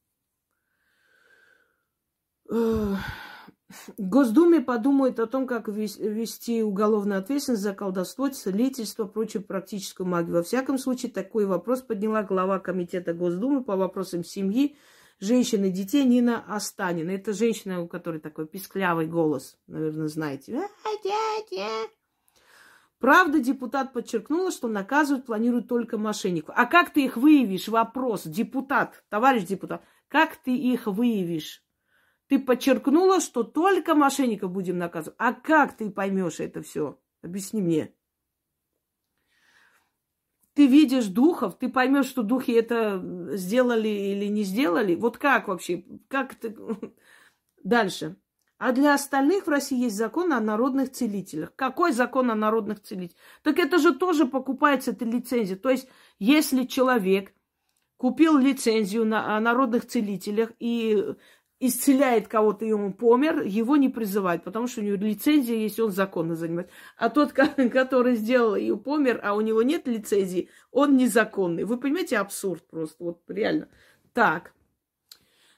Госдуме подумают о том, как вести уголовную ответственность за колдовство, целительство, прочую практическую магию. Во всяком случае, такой вопрос подняла глава Комитета Госдумы по вопросам семьи женщин и детей Нина Останина. Это женщина, у которой такой писклявый голос, наверное, знаете. Правда, депутат подчеркнула, что наказывать планируют только мошенников. А как ты их выявишь? Вопрос. Депутат, товарищ депутат, как ты их выявишь? Ты подчеркнула, что только мошенников будем наказывать. А как ты поймешь это все? Объясни мне ты видишь духов, ты поймешь, что духи это сделали или не сделали. Вот как вообще? Как ты... Дальше. А для остальных в России есть закон о народных целителях. Какой закон о народных целителях? Так это же тоже покупается эта лицензия. То есть, если человек купил лицензию на, о народных целителях и исцеляет кого-то, и он помер, его не призывать, потому что у него лицензия есть, он законно занимается. А тот, который сделал и помер, а у него нет лицензии, он незаконный. Вы понимаете, абсурд просто, вот реально. Так,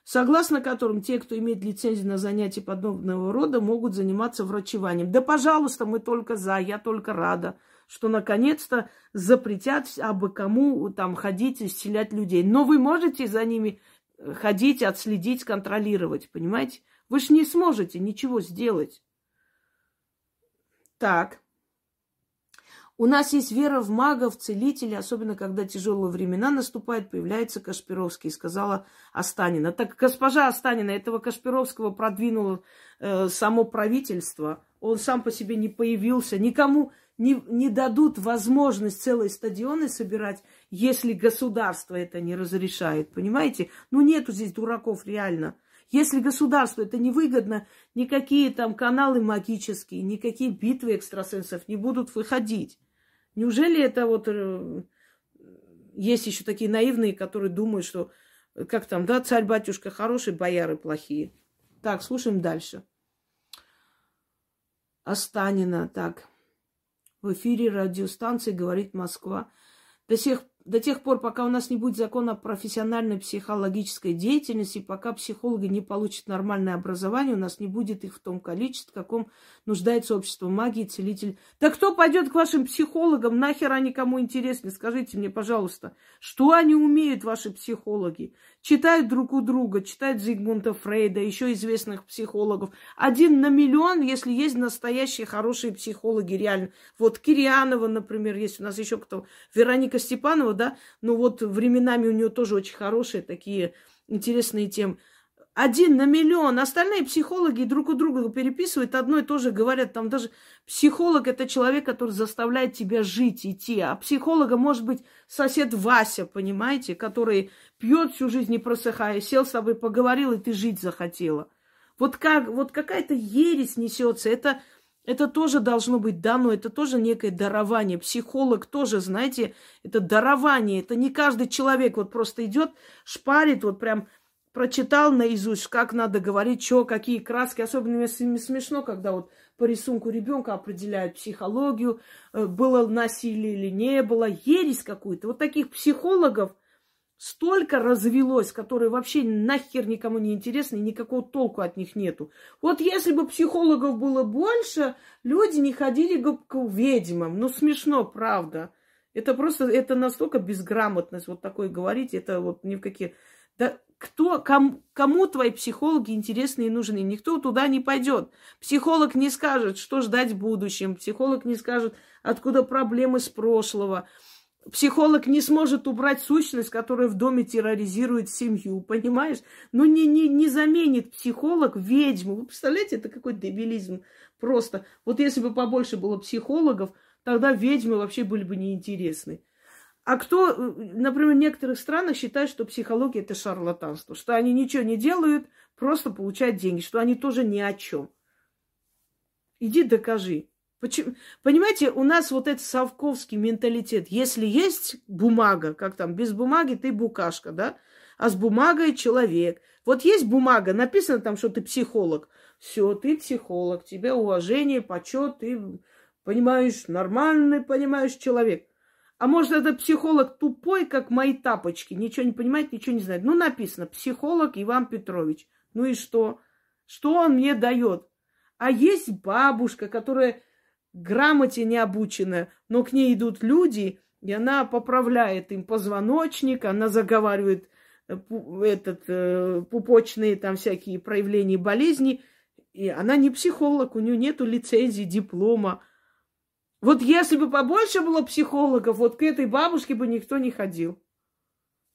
согласно которым те, кто имеет лицензию на занятия подобного рода, могут заниматься врачеванием. Да, пожалуйста, мы только за, я только рада, что наконец-то запретят абы кому там ходить, исцелять людей. Но вы можете за ними ходить, отследить, контролировать, понимаете? Вы же не сможете ничего сделать. Так. У нас есть вера в магов, целителей, особенно когда тяжелые времена наступают, появляется Кашпировский, сказала Останина. Так госпожа Останина этого Кашпировского продвинуло э, само правительство. Он сам по себе не появился. Никому не, не дадут возможность целые стадионы собирать, если государство это не разрешает. Понимаете? Ну, нету здесь дураков реально. Если государству это невыгодно, никакие там каналы магические, никакие битвы экстрасенсов не будут выходить. Неужели это вот... Э, есть еще такие наивные, которые думают, что как там, да, царь-батюшка хороший, бояры плохие. Так, слушаем дальше. Останина, так в эфире радиостанции «Говорит Москва». До сих до тех пор, пока у нас не будет закона о профессиональной психологической деятельности, пока психологи не получат нормальное образование, у нас не будет их в том количестве, в каком нуждается общество магии, целитель. Да кто пойдет к вашим психологам? Нахер они кому интересны? Скажите мне, пожалуйста, что они умеют, ваши психологи? Читают друг у друга, читают Зигмунда Фрейда, еще известных психологов. Один на миллион, если есть настоящие хорошие психологи, реально. Вот Кирианова, например, есть у нас еще кто, Вероника Степанова, да, но вот временами у нее тоже очень хорошие такие интересные темы. Один на миллион. Остальные психологи друг у друга переписывают, одно и то же говорят. Там даже психолог – это человек, который заставляет тебя жить, идти. А психолога может быть сосед Вася, понимаете, который пьет всю жизнь, не просыхая, сел с тобой, поговорил, и ты жить захотела. Вот, как, вот какая-то ересь несется. Это это тоже должно быть дано, это тоже некое дарование. Психолог тоже, знаете, это дарование. Это не каждый человек вот просто идет, шпарит, вот прям прочитал наизусть, как надо говорить, что, какие краски. Особенно мне смешно, когда вот по рисунку ребенка определяют психологию, э, было насилие или не было, ересь какую-то. Вот таких психологов столько развелось, которые вообще нахер никому не интересны, никакого толку от них нету. Вот если бы психологов было больше, люди не ходили бы к ведьмам. Ну, смешно, правда. Это просто, это настолько безграмотность, вот такое говорить, это вот ни в какие... Да кто, кому, кому твои психологи интересны и нужны? Никто туда не пойдет. Психолог не скажет, что ждать в будущем. Психолог не скажет, откуда проблемы с прошлого. Психолог не сможет убрать сущность, которая в доме терроризирует семью, понимаешь? Ну, не, не, не заменит психолог ведьму. Вы представляете, это какой дебилизм просто. Вот если бы побольше было психологов, тогда ведьмы вообще были бы неинтересны. А кто, например, в некоторых странах считают, что психология это шарлатанство, что они ничего не делают, просто получают деньги, что они тоже ни о чем. Иди докажи. Почему? Понимаете, у нас вот этот совковский менталитет. Если есть бумага, как там, без бумаги ты букашка, да? А с бумагой человек. Вот есть бумага, написано там, что ты психолог. Все, ты психолог, тебе уважение, почет, ты понимаешь, нормальный, понимаешь человек. А может, этот психолог тупой, как мои тапочки, ничего не понимает, ничего не знает. Ну, написано, психолог Иван Петрович. Ну и что? Что он мне дает? А есть бабушка, которая грамоте не обучена, но к ней идут люди, и она поправляет им позвоночник, она заговаривает э, этот, э, пупочные там всякие проявления болезни. И она не психолог, у нее нету лицензии, диплома. Вот если бы побольше было психологов, вот к этой бабушке бы никто не ходил.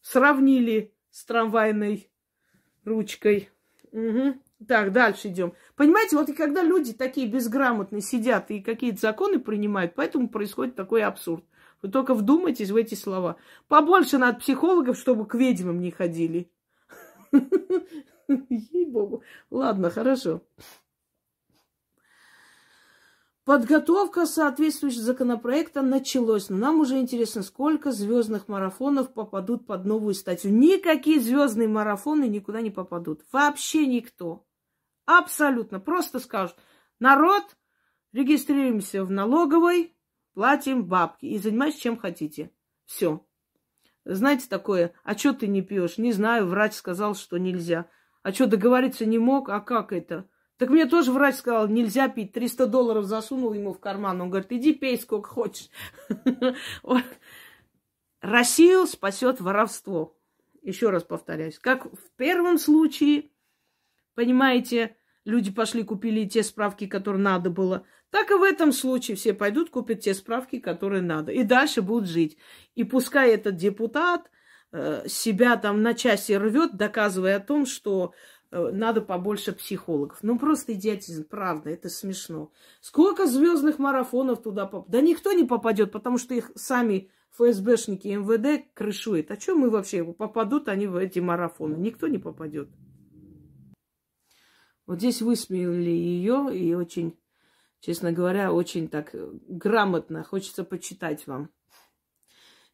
Сравнили с трамвайной ручкой. Угу. Так, дальше идем. Понимаете, вот и когда люди такие безграмотные сидят и какие-то законы принимают, поэтому происходит такой абсурд. Вы только вдумайтесь в эти слова. Побольше надо психологов, чтобы к ведьмам не ходили. Ей-богу. Ладно, хорошо. Подготовка соответствующего законопроекта началась. Но нам уже интересно, сколько звездных марафонов попадут под новую статью. Никакие звездные марафоны никуда не попадут. Вообще никто. Абсолютно. Просто скажут, народ, регистрируемся в налоговой, платим бабки и занимайтесь чем хотите. Все. Знаете такое, а что ты не пьешь? Не знаю, врач сказал, что нельзя. А что, договориться не мог? А как это? Так мне тоже врач сказал, нельзя пить. 300 долларов засунул ему в карман. Он говорит, иди пей сколько хочешь. Россию спасет воровство. Еще раз повторяюсь. Как в первом случае, понимаете, люди пошли, купили те справки, которые надо было, так и в этом случае все пойдут, купят те справки, которые надо. И дальше будут жить. И пускай этот депутат э, себя там на части рвет, доказывая о том, что надо побольше психологов. Ну, просто идиотизм, правда, это смешно. Сколько звездных марафонов туда попадет? Да никто не попадет, потому что их сами ФСБшники МВД крышуют. А что мы вообще? Попадут они в эти марафоны? Никто не попадет. Вот здесь высмеяли ее и очень, честно говоря, очень так грамотно. Хочется почитать вам.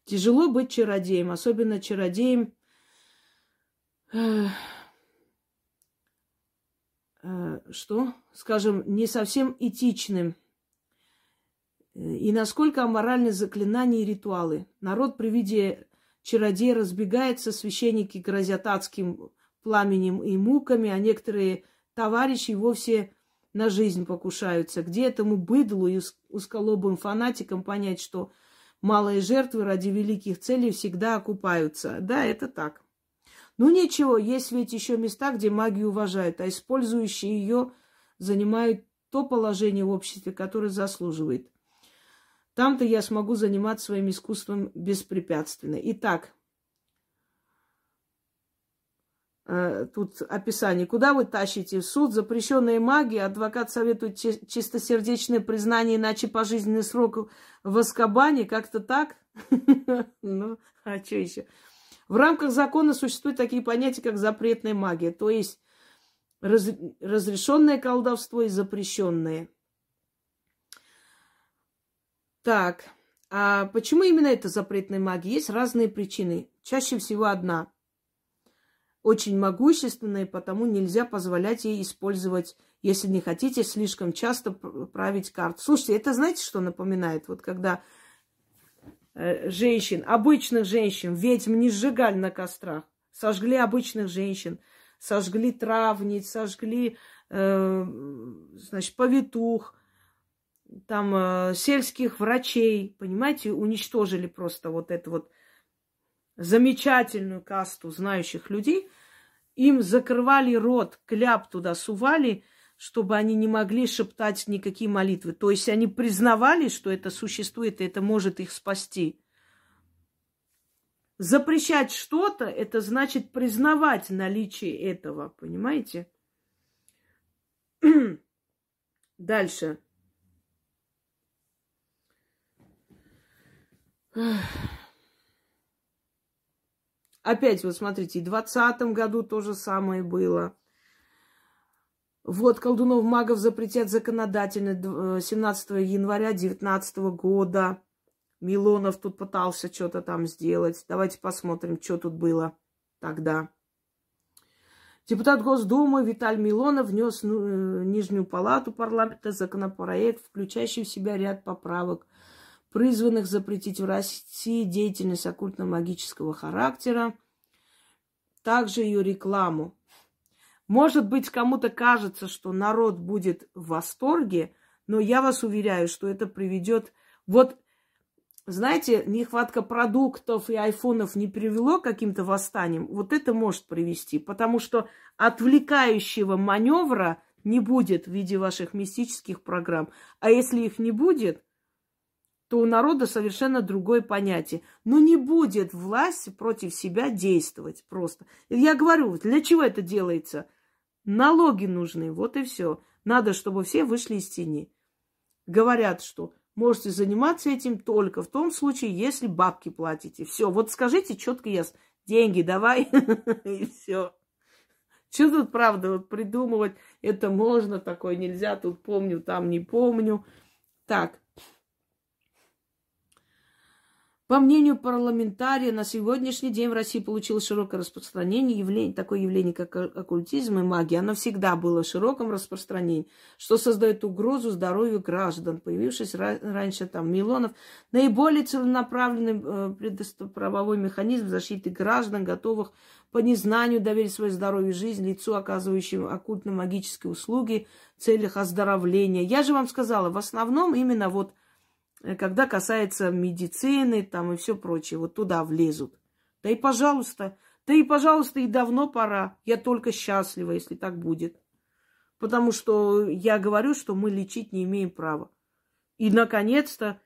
Тяжело быть чародеем, особенно чародеем, э, э, что, скажем, не совсем этичным. И насколько аморальны заклинания и ритуалы. Народ при виде чародея разбегается, священники грозят адским пламенем и муками, а некоторые товарищи вовсе на жизнь покушаются. Где этому быдлу и узколобым фанатикам понять, что малые жертвы ради великих целей всегда окупаются? Да, это так. Ну ничего, есть ведь еще места, где магию уважают, а использующие ее занимают то положение в обществе, которое заслуживает. Там-то я смогу заниматься своим искусством беспрепятственно. Итак, Э, тут описание. Куда вы тащите? Суд, запрещенная магия, адвокат советует чистосердечное признание, иначе пожизненный срок в Аскабане, как-то так? Ну, а что еще? В рамках закона существуют такие понятия, как запретная магия, то есть раз, разрешенное колдовство и запрещенное. Так, а почему именно это запретная магия? Есть разные причины. Чаще всего одна – очень могущественной, потому нельзя позволять ей использовать, если не хотите, слишком часто править карт. Слушайте, это знаете, что напоминает? Вот когда женщин, обычных женщин, ведьм не сжигали на кострах. Сожгли обычных женщин, сожгли травниц, сожгли, э, значит, повитух, там э, сельских врачей, понимаете, уничтожили просто вот эту вот замечательную касту знающих людей. Им закрывали рот, кляп туда сували, чтобы они не могли шептать никакие молитвы. То есть они признавали, что это существует, и это может их спасти. Запрещать что-то, это значит признавать наличие этого, понимаете? Дальше. Опять, вот смотрите, в 2020 году то же самое было. Вот колдунов магов запретят законодательно 17 э, января 2019 года. Милонов тут пытался что-то там сделать. Давайте посмотрим, что тут было тогда. Депутат Госдумы Виталий Милонов внес в э, Нижнюю палату парламента законопроект, включающий в себя ряд поправок, призванных запретить в России деятельность оккультно-магического характера, также ее рекламу. Может быть, кому-то кажется, что народ будет в восторге, но я вас уверяю, что это приведет... Вот, знаете, нехватка продуктов и айфонов не привело к каким-то восстаниям. Вот это может привести, потому что отвлекающего маневра не будет в виде ваших мистических программ. А если их не будет, то у народа совершенно другое понятие. Но не будет власть против себя действовать просто. Я говорю, для чего это делается? Налоги нужны, вот и все. Надо, чтобы все вышли из тени. Говорят, что можете заниматься этим только в том случае, если бабки платите. Все, вот скажите четко ясно. Деньги давай, и все. Что тут правда вот придумывать? Это можно, такое нельзя, тут помню, там не помню. Так, по мнению парламентария, на сегодняшний день в России получило широкое распространение явление, такое явление, как оккультизм и магия. Оно всегда было в широком распространении, что создает угрозу здоровью граждан, появившись раньше там Милонов. Наиболее целенаправленный э, правовой механизм защиты граждан, готовых по незнанию доверить свое здоровье и жизнь лицу, оказывающему оккультно-магические услуги в целях оздоровления. Я же вам сказала, в основном именно вот – когда касается медицины там и все прочее, вот туда влезут. Да и пожалуйста, да и пожалуйста, и давно пора. Я только счастлива, если так будет. Потому что я говорю, что мы лечить не имеем права. И, наконец-то,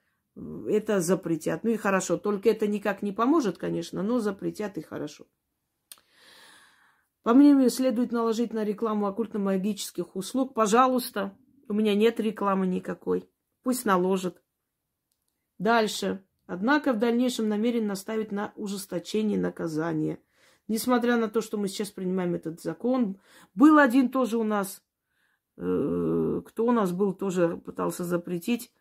это запретят. Ну и хорошо, только это никак не поможет, конечно, но запретят и хорошо. По мнению, следует наложить на рекламу оккультно-магических услуг. Пожалуйста, у меня нет рекламы никакой. Пусть наложат. Дальше. Однако в дальнейшем намерен наставить на ужесточение наказания. Несмотря на то, что мы сейчас принимаем этот закон, был один тоже у нас, э, кто у нас был, тоже пытался запретить.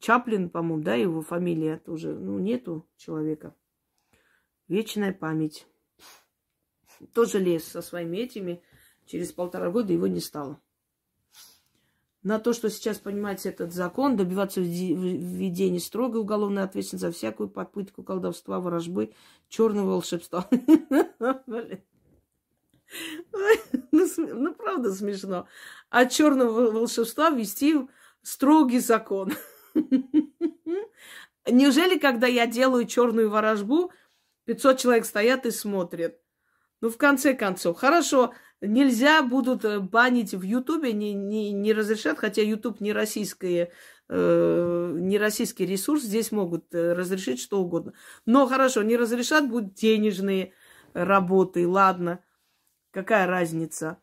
Чаплин, по-моему, да, его фамилия тоже, ну, нету человека. Вечная память. Тоже лез со своими этими. Через полтора года его не стало на то, что сейчас понимаете этот закон, добиваться введения строгой уголовной ответственности за всякую попытку колдовства, ворожбы, черного волшебства. Ну, ну, правда смешно. А черного волшебства ввести строгий закон. Неужели, когда я делаю черную ворожбу, 500 человек стоят и смотрят? Ну, в конце концов, хорошо, нельзя будут э, банить в Ютубе, не, не, не разрешат, хотя Ютуб не российское, э, не российский ресурс, здесь могут э, разрешить что угодно. Но хорошо, не разрешат, будут денежные работы, ладно, какая разница.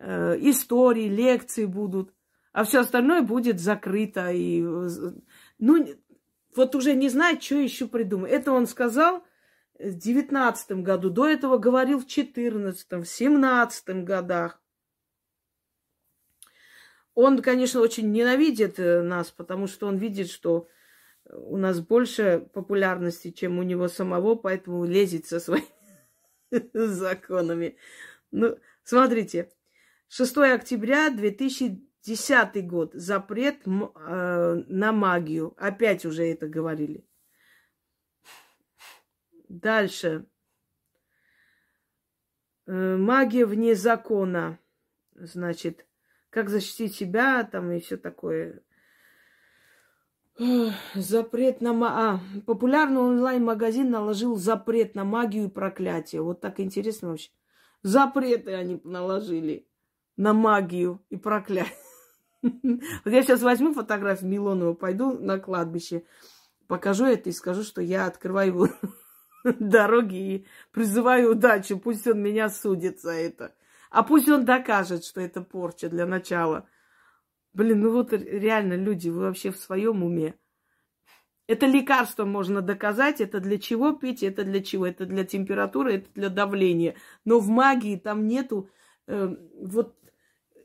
Истории, лекции будут, а все остальное будет закрыто. И, ну, вот уже не знает, что еще придумать. Это он сказал, в девятнадцатом году, до этого говорил в четырнадцатом, в семнадцатом годах. Он, конечно, очень ненавидит э, нас, потому что он видит, что у нас больше популярности, чем у него самого, поэтому лезет со своими законами. Ну, смотрите, 6 октября 2000 Десятый год. Запрет э, на магию. Опять уже это говорили. Дальше. Э, магия вне закона. Значит, как защитить себя там и все такое. Запрет на... А, популярный онлайн-магазин наложил запрет на магию и проклятие. Вот так интересно вообще. Запреты они наложили на магию и проклятие. Вот я сейчас возьму фотографию Милонова, пойду на кладбище, покажу это и скажу, что я открываю его дороги и призываю удачу. Пусть он меня судит за это. А пусть он докажет, что это порча для начала. Блин, ну вот реально, люди, вы вообще в своем уме. Это лекарство можно доказать, это для чего пить, это для чего? Это для температуры, это для давления. Но в магии там нету э, вот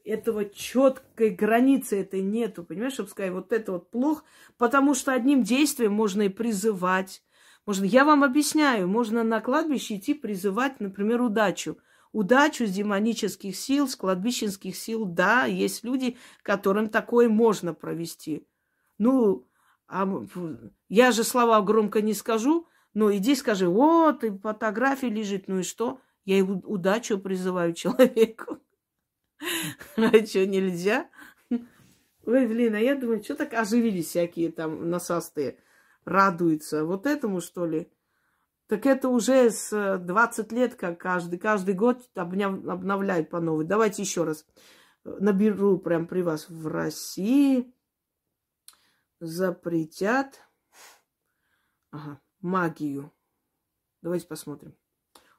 этого четкой границы этой нету, понимаешь, чтобы сказать, вот это вот плохо, потому что одним действием можно и призывать. Можно, я вам объясняю, можно на кладбище идти призывать, например, удачу. Удачу с демонических сил, с кладбищенских сил, да, есть люди, которым такое можно провести. Ну, а я же слова громко не скажу, но иди скажи, вот, и фотография лежит, ну и что? Я и удачу призываю человеку. А что, нельзя? Ой, блин, а я думаю, что так оживились всякие там насастые, радуются. Вот этому, что ли? Так это уже с 20 лет, как каждый, каждый год обновляют по новой. Давайте еще раз наберу прям при вас. В России запретят ага, магию. Давайте посмотрим.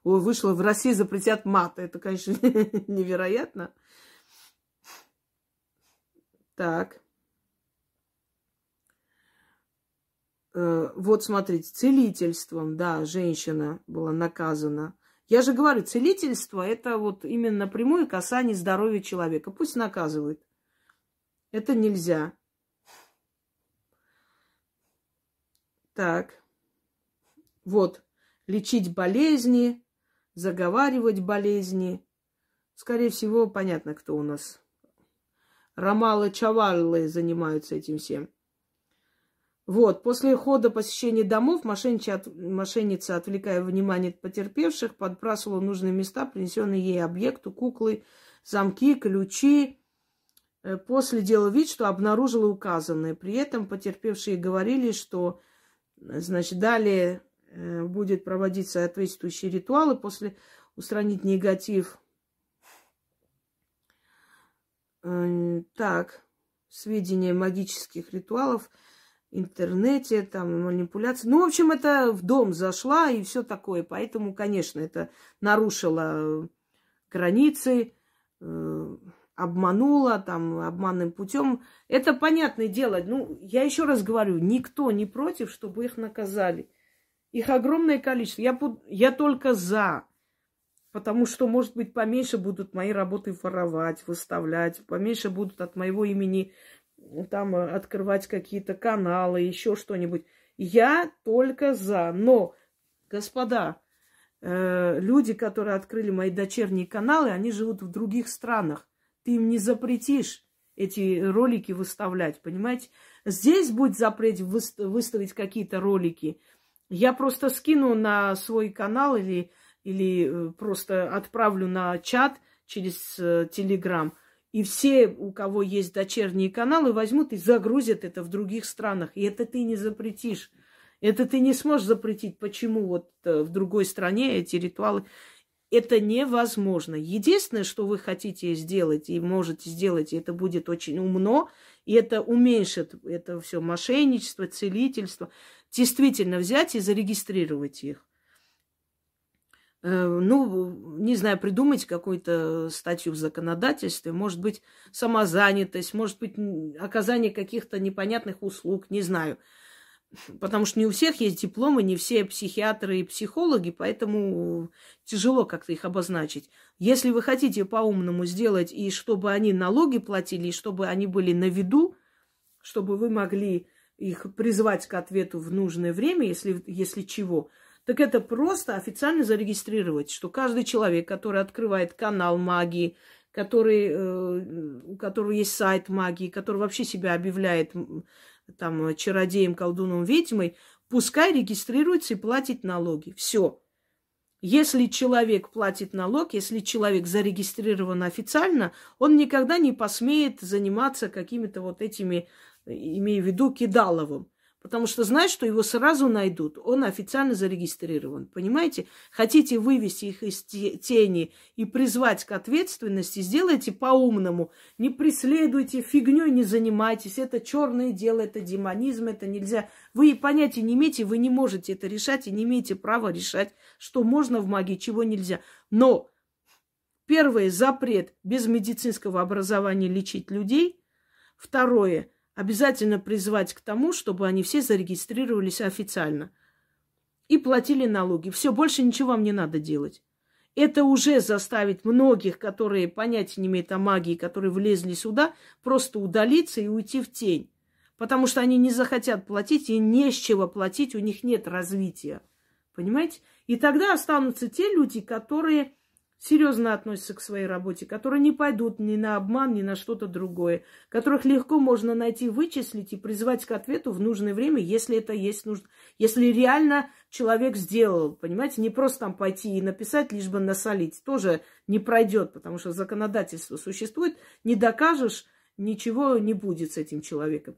Ой, вышло, в России запретят мат. Это, конечно, невероятно. Так. Э, вот, смотрите, целительством, да, женщина была наказана. Я же говорю, целительство – это вот именно напрямую касание здоровья человека. Пусть наказывают. Это нельзя. Так. Вот. Лечить болезни, заговаривать болезни. Скорее всего, понятно, кто у нас. Ромалы Чаваллы занимаются этим всем. Вот, после хода посещения домов мошенница, отвлекая внимание потерпевших, подбрасывала нужные места, принесенные ей объекту, куклы, замки, ключи. Э, после делала вид, что обнаружила указанное. При этом потерпевшие говорили, что, значит, далее Э, будет проводить соответствующие ритуалы, после устранить негатив. Э, так, сведения магических ритуалов, интернете, там, манипуляции. Ну, в общем, это в дом зашла и все такое. Поэтому, конечно, это нарушило границы, э, обманула там обманным путем. Это понятное дело. Ну, я еще раз говорю, никто не против, чтобы их наказали. Их огромное количество. Я, я только за. Потому что, может быть, поменьше будут мои работы воровать, выставлять, поменьше будут от моего имени там открывать какие-то каналы, еще что-нибудь. Я только за. Но, господа, э, люди, которые открыли мои дочерние каналы, они живут в других странах. Ты им не запретишь эти ролики выставлять, понимаете? Здесь будет запрет выставить какие-то ролики – я просто скину на свой канал или, или э, просто отправлю на чат через э, Телеграм. И все, у кого есть дочерние каналы, возьмут и загрузят это в других странах. И это ты не запретишь. Это ты не сможешь запретить. Почему вот э, в другой стране эти ритуалы... Это невозможно. Единственное, что вы хотите сделать и можете сделать, и это будет очень умно, и это уменьшит это все мошенничество, целительство действительно взять и зарегистрировать их. Э, ну, не знаю, придумать какую-то статью в законодательстве, может быть, самозанятость, может быть, оказание каких-то непонятных услуг, не знаю. Потому что не у всех есть дипломы, не все психиатры и психологи, поэтому тяжело как-то их обозначить. Если вы хотите по-умному сделать, и чтобы они налоги платили, и чтобы они были на виду, чтобы вы могли их призвать к ответу в нужное время, если, если чего, так это просто официально зарегистрировать, что каждый человек, который открывает канал магии, который, э, у которого есть сайт магии, который вообще себя объявляет там чародеем, колдуном, ведьмой, пускай регистрируется и платит налоги. Все. Если человек платит налог, если человек зарегистрирован официально, он никогда не посмеет заниматься какими-то вот этими, имея в виду, кидаловым. Потому что знает, что его сразу найдут. Он официально зарегистрирован. Понимаете? Хотите вывести их из тени и призвать к ответственности, сделайте по-умному. Не преследуйте, фигней не занимайтесь. Это черное дело, это демонизм, это нельзя. Вы понятия не имеете, вы не можете это решать и не имеете права решать, что можно в магии, чего нельзя. Но первое, запрет без медицинского образования лечить людей. Второе – обязательно призвать к тому, чтобы они все зарегистрировались официально и платили налоги. Все, больше ничего вам не надо делать. Это уже заставит многих, которые понятия не имеют о магии, которые влезли сюда, просто удалиться и уйти в тень. Потому что они не захотят платить, и не с чего платить, у них нет развития. Понимаете? И тогда останутся те люди, которые серьезно относятся к своей работе, которые не пойдут ни на обман, ни на что-то другое, которых легко можно найти, вычислить и призвать к ответу в нужное время, если это есть нужно. Если реально человек сделал, понимаете, не просто там пойти и написать, лишь бы насолить, тоже не пройдет, потому что законодательство существует, не докажешь, ничего не будет с этим человеком.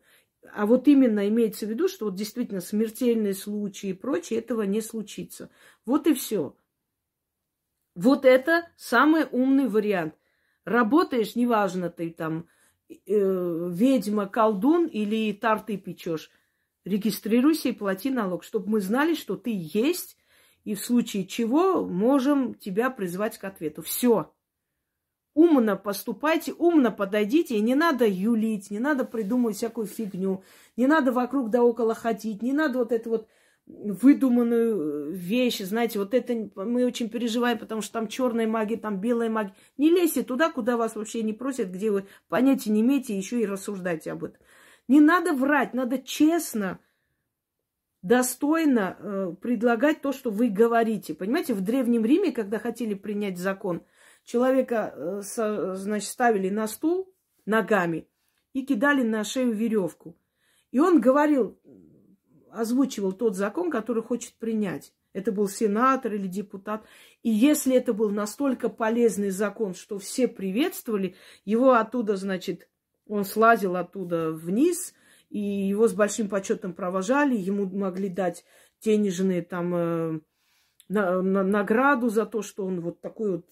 А вот именно имеется в виду, что вот действительно смертельные случаи и прочее, этого не случится. Вот и все. Вот это самый умный вариант. Работаешь, неважно, ты там э, ведьма, колдун или тарты печешь. Регистрируйся и плати налог, чтобы мы знали, что ты есть, и в случае чего можем тебя призвать к ответу. Все. Умно поступайте, умно подойдите, и не надо юлить, не надо придумывать всякую фигню, не надо вокруг да около ходить, не надо вот это вот выдуманную э, вещь, знаете, вот это мы очень переживаем, потому что там черная магия, там белая магия. Не лезьте туда, куда вас вообще не просят, где вы понятия не имеете, еще и рассуждайте об этом. Не надо врать, надо честно, достойно э, предлагать то, что вы говорите. Понимаете, в Древнем Риме, когда хотели принять закон, человека, э, со, значит, ставили на стул ногами и кидали на шею веревку. И он говорил, озвучивал тот закон, который хочет принять. Это был сенатор или депутат. И если это был настолько полезный закон, что все приветствовали, его оттуда, значит, он слазил оттуда вниз, и его с большим почетом провожали, ему могли дать денежные там э, на, на, награду за то, что он вот такой вот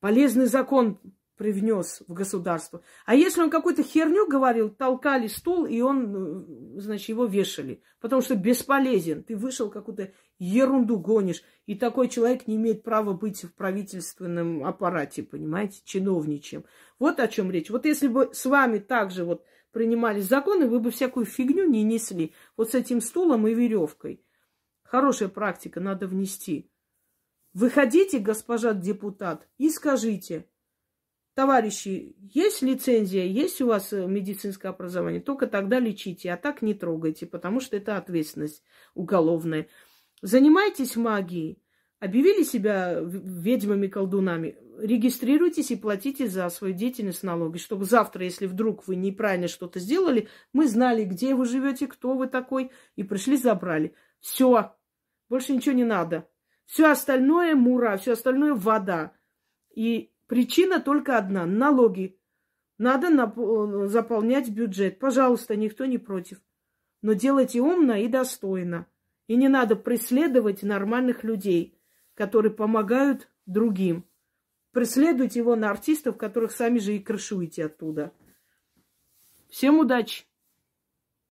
полезный закон привнес в государство. А если он какую-то херню говорил, толкали стул, и он, э, значит, его вешали. Потому что бесполезен. Ты вышел какую-то ерунду гонишь. И такой человек не имеет права быть в правительственном аппарате, понимаете, чиновничьем. Вот о чем речь. Вот если бы с вами также вот принимались законы, вы бы всякую фигню не несли. Вот с этим стулом и веревкой. Хорошая практика, надо внести. Выходите, госпожа депутат, и скажите – товарищи, есть лицензия, есть у вас э, медицинское образование, только тогда лечите, а так не трогайте, потому что это ответственность уголовная. Занимайтесь магией, объявили себя ведьмами-колдунами, регистрируйтесь и платите за свою деятельность налоги, чтобы завтра, если вдруг вы неправильно что-то сделали, мы знали, где вы живете, кто вы такой, и пришли, забрали. Все, больше ничего не надо. Все остальное мура, все остальное вода. И Причина только одна – налоги. Надо нап- заполнять бюджет. Пожалуйста, никто не против. Но делайте умно и достойно. И не надо преследовать нормальных людей, которые помогают другим. Преследуйте его на артистов, которых сами же и крышуете оттуда. Всем удачи!